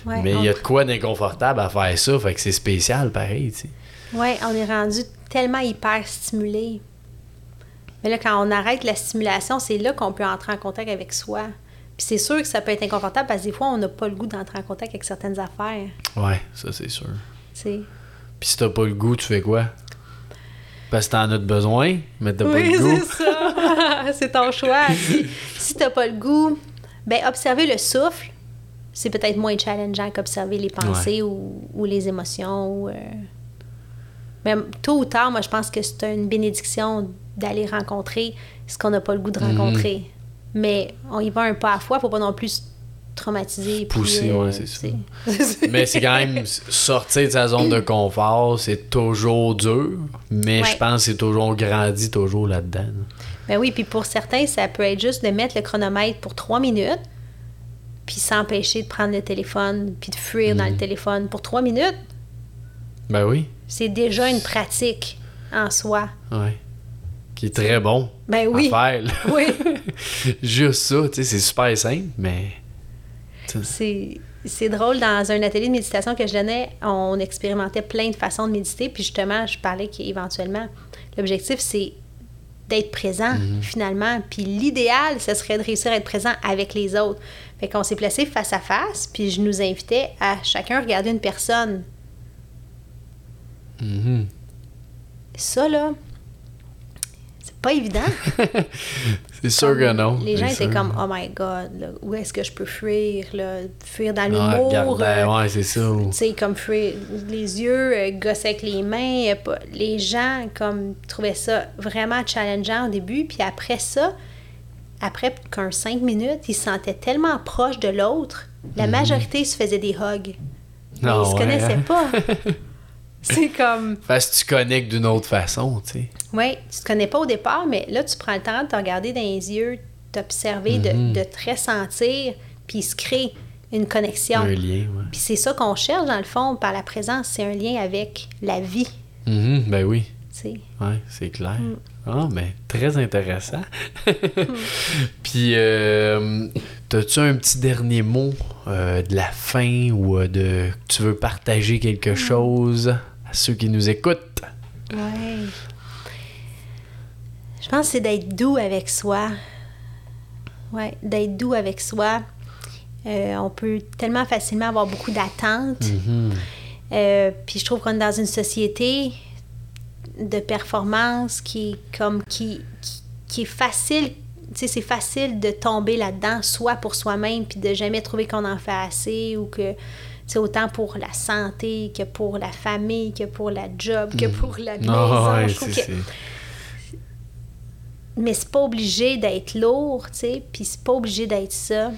ouais, mais il on- y a de quoi d'inconfortable à faire ça, fait que c'est spécial pareil, tu sais. Oui, on est rendu tellement hyper stimulé. Mais là, quand on arrête la stimulation, c'est là qu'on peut entrer en contact avec soi. Puis c'est sûr que ça peut être inconfortable parce que des fois, on n'a pas le goût d'entrer en contact avec certaines affaires. Ouais, ça c'est sûr. sais. Puis si t'as pas le goût, tu fais quoi? Parce que t'en as besoin, mais t'as pas Oui, le goût. c'est ça. c'est ton choix. Si, si t'as pas le goût, ben observer le souffle, c'est peut-être moins challengeant qu'observer les pensées ou, ou les émotions. ou, euh, Mais tôt ou tard, moi, je pense que c'est une bénédiction d'aller rencontrer ce qu'on n'a pas le goût de Mhm. rencontrer. Mais on y va un pas à fois, faut pas non plus puis, Pousser, euh, ouais, c'est ça. mais c'est quand même sortir de sa zone de confort, c'est toujours dur, mais Ouais. je pense que c'est toujours on grandit toujours là-dedans. Ben oui, puis pour certains, ça peut être juste de mettre le chronomètre pour trois minutes, puis s'empêcher de prendre le téléphone, puis de fuir dans le téléphone pour trois minutes. Ben oui, C'est déjà une pratique en soi. ouais. Qui est très bon Ben oui. à faire. là. Oui. Juste ça, tu sais, c'est super simple, mais. C'est, c'est drôle, dans un atelier de méditation que je donnais, on expérimentait plein de façons de méditer, puis justement, je parlais qu'éventuellement, l'objectif, c'est d'être présent, finalement. Puis l'idéal, ce serait de réussir à être présent avec les autres. Fait qu'on s'est placé face à face, puis je nous invitais à chacun regarder une personne. Mhm. Ça, là, pas évident. C'est sûr que non. Les gens étaient sûr. comme, oh my god, là, où est-ce que je peux fuir, là? Fuir dans Ouais, l'humour. regardez, euh, ouais, c'est ça. tu sais, comme fuir les yeux, euh, gosser avec les mains. euh, pas- Les gens, comme, trouvaient ça vraiment challengeant au début. Puis après ça, après qu'un cinq minutes, ils se sentaient tellement proches de l'autre. La majorité se faisait des hugs. Mais Ah ils se ouais, connaissaient hein? pas. C'est comme, Parce que tu connectes d'une autre façon, tu sais. Oui, tu te connais pas au départ, mais là, tu prends le temps de te regarder dans les yeux, t'observer, Mhm. de, de te ressentir, puis il se crée une connexion. Un lien, ouais. Puis c'est ça qu'on cherche, dans le fond, par la présence, c'est un lien avec la vie, Mhm, ben oui. Ouais, c'est clair. Mm. Ah, mais très intéressant. Puis, euh, t'as-tu un petit dernier mot euh, de la fin ou euh, de tu veux partager quelque Mm. chose à ceux qui nous écoutent? Ouais. Je pense que c'est d'être doux avec soi. Ouais, d'être doux avec soi. Euh, on peut tellement facilement avoir beaucoup d'attentes. Mhm. Euh, puis je trouve qu'on est dans une société de performance qui est comme qui, qui, qui est facile. Tu sais, c'est facile de tomber là-dedans, soit pour soi-même, puis de jamais trouver qu'on en fait assez, ou que, sais, autant pour la santé, que pour la famille, que pour la job, que pour la maison. Ah, ouais, Je trouve c'est- que- c'est- mais c'est pas obligé d'être lourd, tu sais, puis c'est pas obligé d'être ça.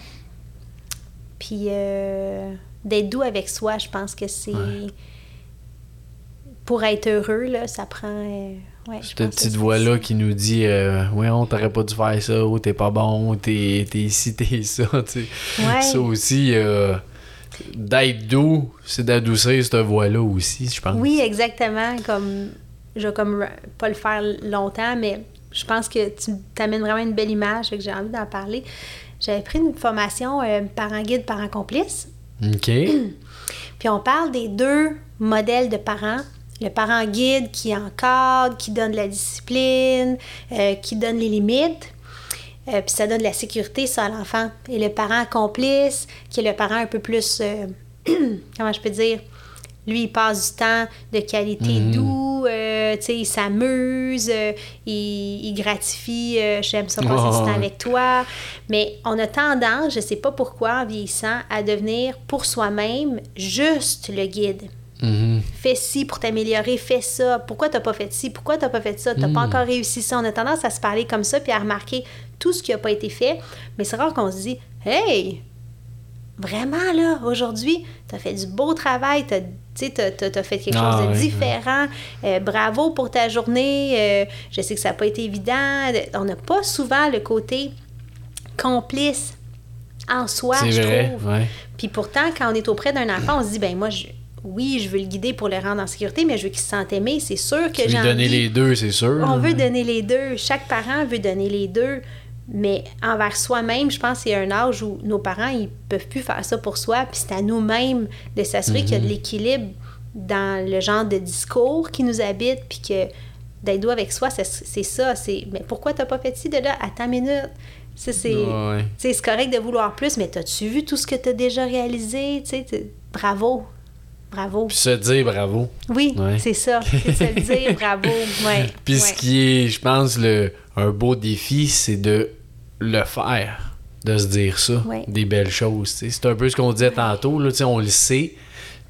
Puis euh, d'être doux avec soi, je pense que c'est... Ouais. Pour être heureux, là, ça prend... euh, ouais, Cette petite voix-là qui nous dit euh, Ouais, on t'aurait pas dû faire ça, ou t'es pas bon, ou t'es ici, t'es ça, tu sais. Ouais. Ça aussi, euh, d'être doux, c'est d'adoucir cette voix-là aussi, je pense. Oui, exactement. Comme je vais comme ra- pas le faire longtemps, mais je pense que tu t'amènes vraiment une belle image, fait que j'ai envie d'en parler. J'avais pris une formation euh, parent guide, parent complice. OK. Puis on parle des deux modèles de parents. Le parent guide qui encadre, qui donne de la discipline, euh, qui donne les limites. Euh, puis ça donne de la sécurité, ça, à l'enfant. Et le parent complice, qui est le parent un peu plus... euh, comment je peux dire? Lui, il passe du temps de qualité Mhm. doux, euh, tu sais, il s'amuse, euh, il, il gratifie, euh, j'aime ça passer du temps avec toi. Mais on a tendance, je sais pas pourquoi, en vieillissant, à devenir pour soi-même juste le guide. Mhm. Fais ci pour t'améliorer, fais ça. Pourquoi t'as pas fait ci? Pourquoi t'as pas fait ça? T'as pas Mm. encore réussi ça. On a tendance à se parler comme ça puis à remarquer tout ce qui a pas été fait. Mais c'est rare qu'on se dit Hey! Vraiment là, aujourd'hui, t'as fait du beau travail, t'as, tu sais, t'as, t'as fait quelque Ah, chose de différent. Euh, bravo pour ta journée. Euh, je sais que ça n'a pas été évident. On n'a pas souvent le côté complice en soi, c'est je vrai, trouve. ouais. Puis pourtant, quand on est auprès d'un enfant, on se dit, ben moi, je- oui, je veux le guider pour le rendre en sécurité, mais je veux qu'il se sente aimé. C'est sûr que j'ai donner envie- les deux, c'est sûr. On veut donner les deux. Chaque parent veut donner les deux. Mais envers soi-même, je pense qu'il y a un âge où nos parents, ils peuvent plus faire ça pour soi. Puis c'est à nous-mêmes de s'assurer qu'il y a Mhm. de l'équilibre dans le genre de discours qui nous habite, puis que d'être doux avec soi, c'est ça. C'est mais pourquoi t'as pas fait ci de là? Attends une minute. C'est Ouais. correct de vouloir plus, mais t'as-tu vu tout ce que t'as déjà réalisé? Bravo. Bravo. Puis se dire bravo. Oui, Ouais. c'est ça. C'est se dire, bravo. Ouais. Puis ce qui est, je pense, le, un beau défi, c'est de le faire. De se dire ça. Ouais. Des belles choses. C'est un peu ce qu'on disait tantôt. Là, tu sais, on le sait.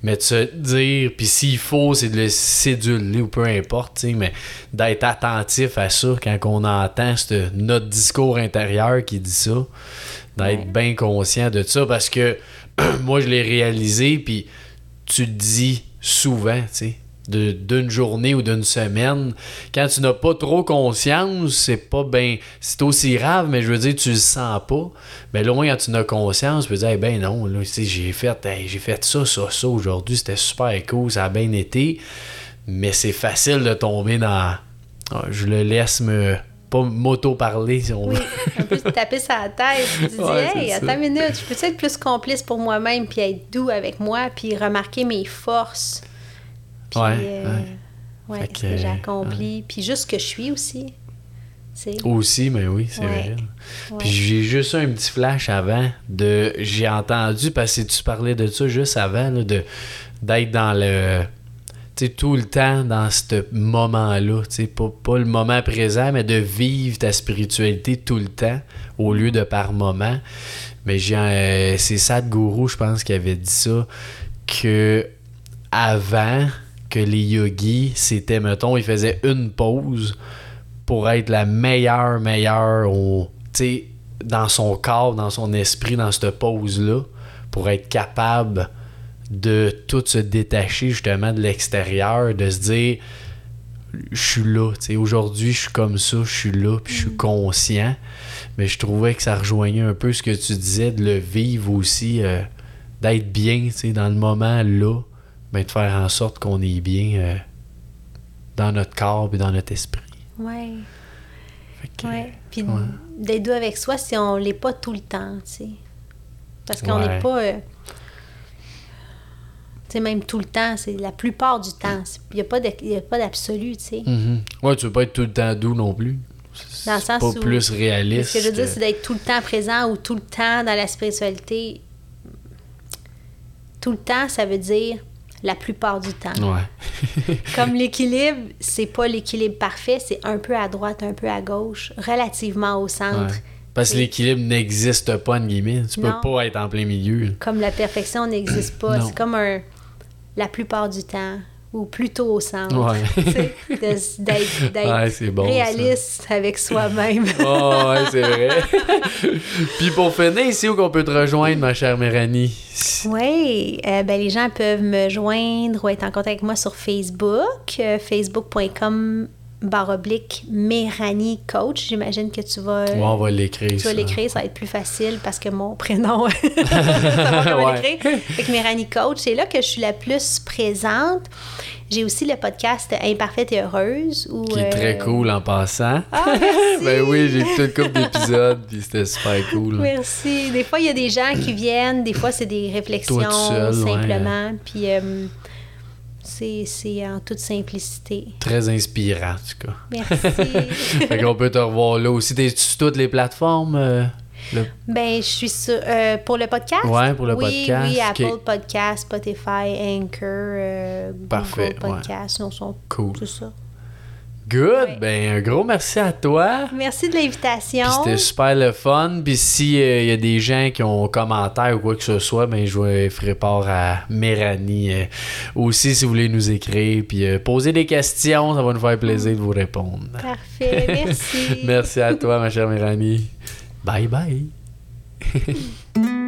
Mais de se dire, puis s'il faut, c'est de le séduler ou peu importe, tu sais, mais d'être attentif à ça quand on entend notre discours intérieur qui dit ça, d'être Ouais. bien conscient de ça parce que moi je l'ai réalisé, puis tu le dis souvent, tu sais, d'une journée ou d'une semaine. Quand tu n'as pas trop conscience, c'est pas bien. C'est aussi grave, mais je veux dire, tu le sens pas. Mais là, au moins, quand tu en as conscience, tu peux dire, Eh ben non, là, tu sais, j'ai fait, hey, j'ai fait ça, ça, ça aujourd'hui, c'était super cool, ça a bien été. Mais c'est facile de tomber dans. Ah, Je le laisse me. Pas m'auto-parler, si on Oui, veut. un peu taper sa tête. Tu dis, Ouais, hey, attends une minute, je peux être plus complice pour moi-même, puis être doux avec moi, puis remarquer mes forces. Puis, Ouais, euh, ouais, Fait ce que, que j'ai accompli. Puis juste ce que je suis aussi. Aussi, mais oui, c'est Ouais. vrai. Ouais. Puis j'ai juste un petit flash avant de. J'ai entendu, parce que tu parlais de ça juste avant, là, de d'être dans le. Tu sais, tout le temps dans ce moment-là. Tu sais, pas, pas le moment présent, mais de vivre ta spiritualité tout le temps au lieu de par moment. Mais j'ai, euh, c'est Sadhguru, je pense, qui avait dit ça, que avant que les yogis, c'était, mettons, ils faisaient une pause pour être la meilleure, meilleure au, tu sais, dans son corps, dans son esprit, dans cette pause-là, pour être capable de tout se détacher justement de l'extérieur, de se dire je suis là, tu sais, aujourd'hui je suis comme ça, je suis là, puis je suis conscient. Mais je trouvais que ça rejoignait un peu ce que tu disais, de le vivre aussi, euh, d'être bien, tu sais, dans le moment là, ben, de faire en sorte qu'on est bien euh, dans notre corps et dans notre esprit. Ouais, que, ouais. Puis ouais. d'être doux avec soi si on l'est pas tout le temps, tu sais. Parce qu'on n'est Ouais. pas. euh, tu sais, même tout le temps, c'est la plupart du temps. Il n'y a pas d'absolu, tu sais. Mhm. Ouais, tu veux pas être tout le temps doux non plus. Dans le C'est sens pas où- plus réaliste. Ce que je veux dire, c'est d'être tout le temps présent ou tout le temps dans la spiritualité. Tout le temps, ça veut dire la plupart du temps. Ouais. Comme l'équilibre, c'est pas l'équilibre parfait, c'est un peu à droite, un peu à gauche, relativement au centre. Ouais. Parce que l'équilibre n'existe pas, en guillemets. Tu Non. peux pas être en plein milieu. Comme la perfection n'existe pas, c'est comme un la plupart du temps ou plutôt au centre. Ouais. D'être Ouais, c'est ça. réaliste avec soi-même. Oh, ouais, c'est vrai. Puis pour finir, ici où qu'on peut te rejoindre, ma chère Méranie? Oui, euh, ben, les gens peuvent me joindre ou être en contact avec moi sur Facebook, euh, facebook.com barre oblique Méranie Coach. J'imagine que tu vas, Ouais, on va l'écrire. tu vas l'écrire, ça va être plus facile parce que mon prénom, ça va Ouais. l'écrire. Fait que Méranie Coach, c'est là que je suis la plus présente. J'ai aussi le podcast Imparfaite et Heureuse. Où, Qui est très euh, cool en passant. Ah, merci! ben oui, j'ai écouté une couple d'épisodes, puis c'était super cool. Merci. Des fois, il y a des gens qui viennent, des fois, c'est des réflexions Toi seul, simplement. Puis euh, c'est en toute simplicité. Très inspirant, en tout cas. Merci. fait qu'on peut te revoir là aussi. T'es sur toutes les plateformes? euh, le- ben, je suis sur. euh, pour le podcast? Ouais, pour le oui, podcast, Oui. Apple Podcast, Spotify, Anchor, euh, Parfait, Google Podcast. Non, sont Cool. tout ça. Good! Ben, un gros merci à toi. Merci de l'invitation. C'était super le fun. Puis s'il y a des gens qui ont commentaires ou quoi que ce soit, ben je ferai part à Méranie euh, aussi si vous voulez nous écrire. Puis euh, poser des questions, ça va nous faire plaisir de vous répondre. Parfait. Merci. Merci à toi, ma chère Méranie. Bye bye.